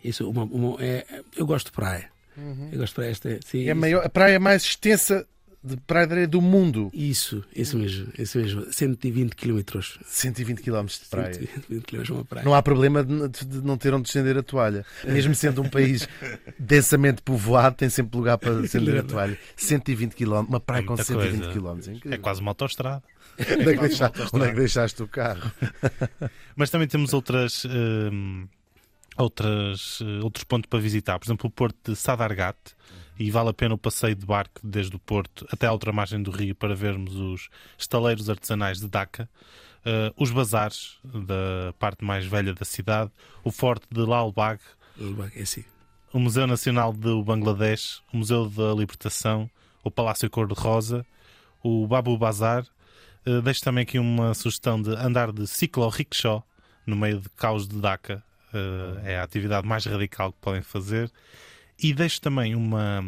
Speaker 3: Isso, uma, uma- é, eu gosto de praia. Eu gosto de praia. Esta, sim,
Speaker 2: É a, maior, a praia mais extensa de praia do mundo.
Speaker 3: Isso, isso mesmo, isso mesmo. 120 quilómetros.
Speaker 2: 120 km de praia.
Speaker 3: 120 quilómetros uma praia.
Speaker 2: Não há problema de, não ter onde estender a toalha. Mesmo sendo um país [LAUGHS] densamente povoado, tem sempre lugar para estender a toalha. 120 km, uma praia
Speaker 4: É
Speaker 2: com
Speaker 4: muita
Speaker 2: 120
Speaker 4: coisa.
Speaker 2: km. É
Speaker 4: É quase uma autoestrada. [LAUGHS]
Speaker 2: Onde é, que deixaste, onde é que deixaste o carro? [LAUGHS]
Speaker 4: Mas também temos outras, hum, outras, eh, outros pontos para visitar. Por exemplo, o porto de Sadargat. E vale a pena o passeio de barco desde o porto até à outra margem do rio para vermos os estaleiros artesanais de Dhaka, eh, os bazares da parte mais velha da cidade, o forte de Lal Bag,
Speaker 3: É assim.
Speaker 4: o Museu Nacional do Bangladesh, o Museu da Libertação, o Palácio Cor-de-Rosa, o Babu Bazar. Eh, deixo também aqui uma sugestão de andar de ciclo-rickshaw no meio de caos de Dhaka. Eh, é a atividade mais radical que podem fazer. E deixo também uma.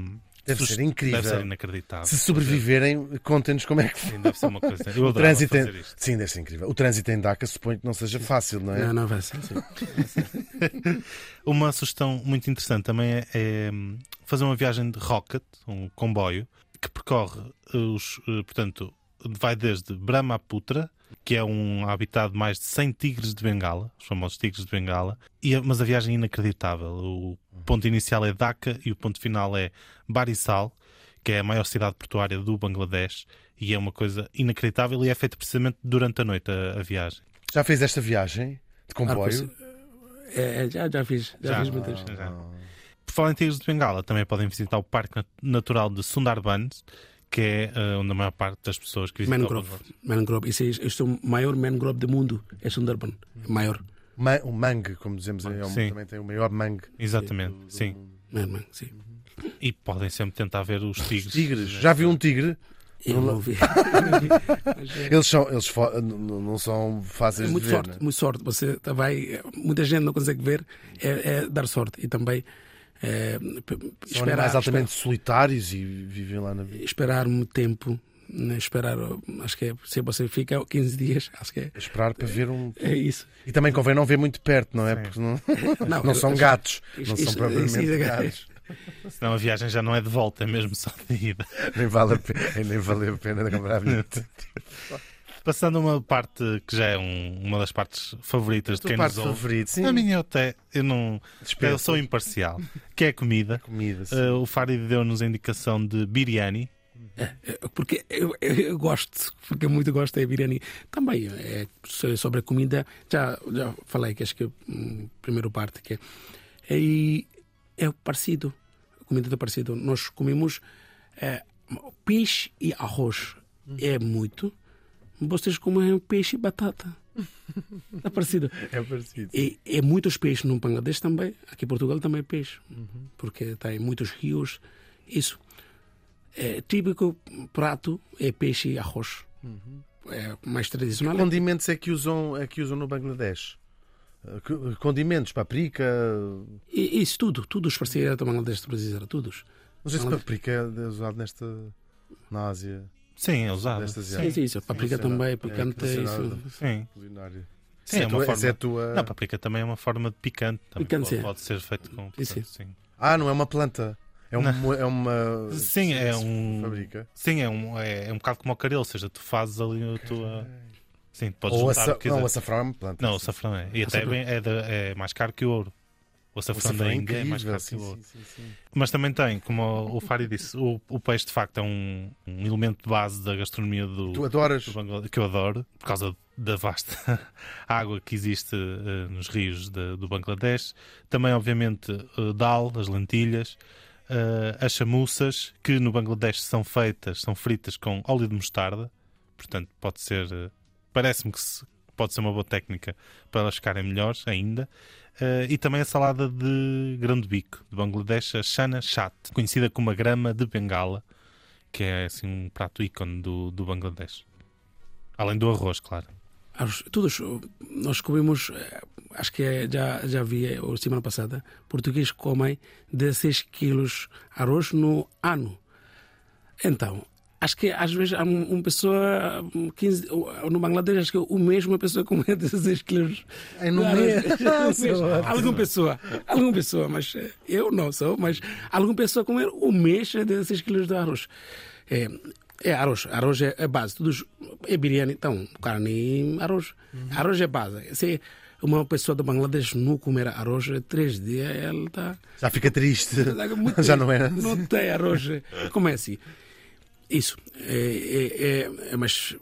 Speaker 2: Deve
Speaker 4: sugest-
Speaker 2: ser incrível.
Speaker 4: Deve ser inacreditável.
Speaker 2: Se sobreviverem, contem-nos como é que foi.
Speaker 4: Sim, deve ser uma coisa. Eu
Speaker 2: O trânsito
Speaker 4: fazer
Speaker 2: em...
Speaker 4: isto.
Speaker 2: Sim, deve ser incrível. O trânsito em Dhaka suponho que não seja fácil, não é?
Speaker 3: Não, não vai ser assim. [LAUGHS]
Speaker 4: Uma sugestão muito interessante também é, é, fazer uma viagem de rocket, um comboio, que percorre os, eh, portanto, vai desde Brahmaputra, que é um habitat de mais de 100 tigres de Bengala, os famosos tigres de Bengala, e, a- mas a viagem é inacreditável. O ponto inicial é Dhaka e o ponto final é Barisal, que é a maior cidade portuária do Bangladesh, e é uma coisa inacreditável e é feita precisamente durante a noite a, a viagem.
Speaker 2: Já fez esta viagem de comboio?
Speaker 3: É, é, já, já fiz. Já,
Speaker 4: Já.
Speaker 3: fiz muitas.
Speaker 4: Já. Por falar em tigres de Bengala, também podem visitar o Parque Nat- Natural de Sundarbans, que é eh, onde a maior parte das pessoas que visitam
Speaker 3: Mangrove. Mangrove. Esse, é- este é o maior mangrove do mundo. É Sundarban. Maior.
Speaker 2: Ma- O mangue, como dizemos, é
Speaker 4: Sim.
Speaker 2: também tem o maior mangue.
Speaker 4: Exatamente, sim.
Speaker 3: Man, man, sim.
Speaker 4: E podem sempre tentar ver os tigres.
Speaker 2: Tigres. Já viu um tigre?
Speaker 3: Eu não vi. É- [LAUGHS]
Speaker 2: Eles são, eles não são
Speaker 3: É
Speaker 2: fáceis
Speaker 3: muito
Speaker 2: de ver.
Speaker 3: sorte,
Speaker 2: né?
Speaker 3: muito sorte. Você tá- vai, muita gente não consegue ver, é, é dar sorte. E também é,
Speaker 2: São
Speaker 3: esperar,
Speaker 2: animais altamente solitários e vivem lá na
Speaker 3: esperar, esperar muito tempo. né, Esperar, acho que é, se você fica 15 dias, [LAUGHS] acho que é,
Speaker 2: esperar para ver um.
Speaker 3: é isso.
Speaker 2: E também convém não ver muito perto, não é?
Speaker 4: Sim.
Speaker 2: Porque [LAUGHS] não,
Speaker 3: Não, [LAUGHS]
Speaker 2: não são gatos.
Speaker 3: isso-
Speaker 2: Não são
Speaker 3: isso-
Speaker 2: propriamente
Speaker 3: isso-
Speaker 2: gatos.
Speaker 4: Senão a viagem já não é de volta, é mesmo só de ida.
Speaker 2: Nem vale a pena, nem vale a pena comprar bilhete.
Speaker 4: Passando a uma parte que já é um- uma das partes favoritas de
Speaker 2: A
Speaker 4: quem
Speaker 2: parte
Speaker 4: nos ouve.
Speaker 2: favorita, sim.
Speaker 4: A minha até, eu não. Eu sou imparcial. Que é a comida. [LAUGHS]
Speaker 2: Comida, sim.
Speaker 4: Eh, o Farid deu-nos a indicação de biryani.
Speaker 3: É, Porque eu, eu, eu gosto, porque eu muito gosto da biryani. Também é, so- sobre a comida, já, já falei que acho que hum, primeira parte que é, e é parecido, a comida é parecido. Nós comemos é, peixe e arroz, é muito. Vocês comem peixe e batata. É parecido. [LAUGHS]
Speaker 2: É parecido.
Speaker 3: E é muitos peixes no Bangladesh também. Aqui em Portugal também é peixe. Porque tem muitos rios. Isso. É, típico prato é peixe e arroz. É mais tradicional.
Speaker 2: Que condimentos é que usam, é que usam no Bangladesh? Eh, Condimentos, paprika.
Speaker 3: E, isso tudo. Tudo os parceiros do Bangladesh brasileiro. Todos.
Speaker 2: Não sei se
Speaker 3: Não.
Speaker 2: paprika é usado nesta. na Ásia.
Speaker 4: Sim, é usado. Sim,
Speaker 2: Sim.
Speaker 3: Isso. Paprika
Speaker 2: Sim, sim,
Speaker 3: também,
Speaker 2: é
Speaker 3: picante.
Speaker 2: internacional.
Speaker 3: isso.
Speaker 4: sim.
Speaker 2: Culinária.
Speaker 4: Sim, é
Speaker 2: é,
Speaker 4: uma
Speaker 2: tua,
Speaker 4: forma-
Speaker 2: é a tua.
Speaker 4: Não, paprika também é uma forma de picante. Também
Speaker 3: Picante,
Speaker 4: pode,
Speaker 3: sim.
Speaker 4: pode ser feito com.
Speaker 3: Sim, sim.
Speaker 2: Ah, não é uma planta. É uma. É uma
Speaker 4: Sim, é um.
Speaker 2: Fabrica.
Speaker 4: Sim, é um, é, é um bocado como o caril, ou seja, tu fazes ali a tua. Sim, podes
Speaker 2: Ou
Speaker 4: juntar o que
Speaker 2: Não, o açafrão é uma planta.
Speaker 4: Não, o safrão é. E até é, bem- é, de- é mais caro que o ouro. O
Speaker 2: O
Speaker 4: açafrão
Speaker 2: açafrão
Speaker 4: da
Speaker 2: é
Speaker 4: é mais que
Speaker 2: Sim, sim, sim.
Speaker 4: Mas também tem, como o Fari disse, o, o peixe de facto é um, um elemento de base da gastronomia do,
Speaker 2: Tu adoras.
Speaker 4: do Bangladesh, que eu adoro, por causa da vasta [LAUGHS] água que existe eh, nos rios de- do Bangladesh. Também, obviamente, eh, dal, as lentilhas, eh, as chamuças, que no Bangladesh são feitas, são fritas com óleo de mostarda. Portanto, pode ser, eh, parece-me que se- pode ser uma boa técnica para elas ficarem melhores ainda. Eh, e também a salada de grão de bico de Bangladesh, a chana chat, conhecida como a grama de Bengala, que é assim um prato ícone do, do Bangladesh. Além do arroz, claro.
Speaker 3: Todos nós comemos, eh, acho que é, já, já vi eh, a semana passada, português comem 16 quilos arroz no ano. Então, acho que às vezes há um- uma pessoa, um, 15, ou- no Bangladesh, acho que o mesmo uma pessoa come 16 quilos
Speaker 2: É no mês. [LAUGHS]
Speaker 3: Alguma pessoa, alguma pessoa, mas eh, eu não sou, mas alguma pessoa comer um mês de 16 quilos de arroz. É, é arroz, arroz é a base, tudo é biryani, então, carne e arroz. Arroz é base. Se uma pessoa do Bangladesh não comer arroz, três dias ela está
Speaker 2: Já fica triste.
Speaker 3: muito [LAUGHS]
Speaker 2: Já não era.
Speaker 3: Não tem arroz. Como é assim? Isso. É, é, é- é- mas,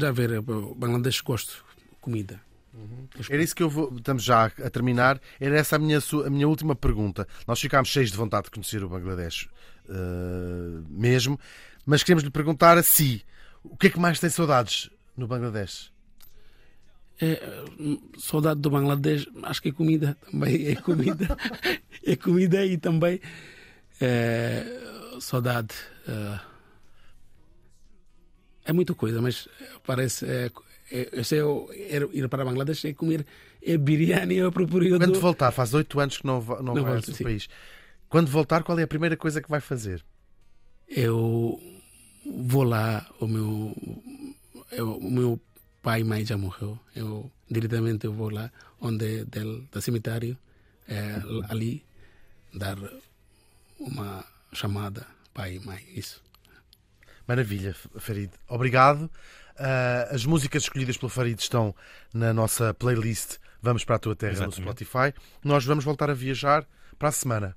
Speaker 3: já ver, o Bangladesh gosto de comida.
Speaker 2: Era isso que eu vou. Estamos já a terminar. Era essa a minha, a minha última pergunta. Nós ficámos cheios de vontade de conhecer o Bangladesh eh, mesmo, mas queremos lhe perguntar a si: o que é que mais tem saudades no Bangladesh?
Speaker 3: É, saudade do Bangladesh, acho que é comida também. É comida. [LAUGHS] é comida e também é, saudade. é, é muita coisa, mas parece. É, é, se eu er- ir para Bangladesh é comer é biryani é o próprio
Speaker 2: Quando
Speaker 3: do-
Speaker 2: voltar, faz oito anos que não, não,
Speaker 3: Não
Speaker 2: vai ao seu
Speaker 3: sim.
Speaker 2: país. Quando voltar, qual é a primeira coisa que vai fazer?
Speaker 3: eu vou lá, o meu, eu, o meu pai e mãe já morreu. Eu diretamente eu vou lá, onde del, do cemitério, é, ali, dar uma chamada pai e mãe. Isso.
Speaker 2: Maravilha, Farid. Obrigado. Ah, as músicas escolhidas pelo Farid estão na nossa playlist Vamos para a Tua Terra
Speaker 4: Exatamente.
Speaker 2: no Spotify. Nós vamos voltar a viajar para a semana.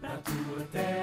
Speaker 5: Para a tua terra,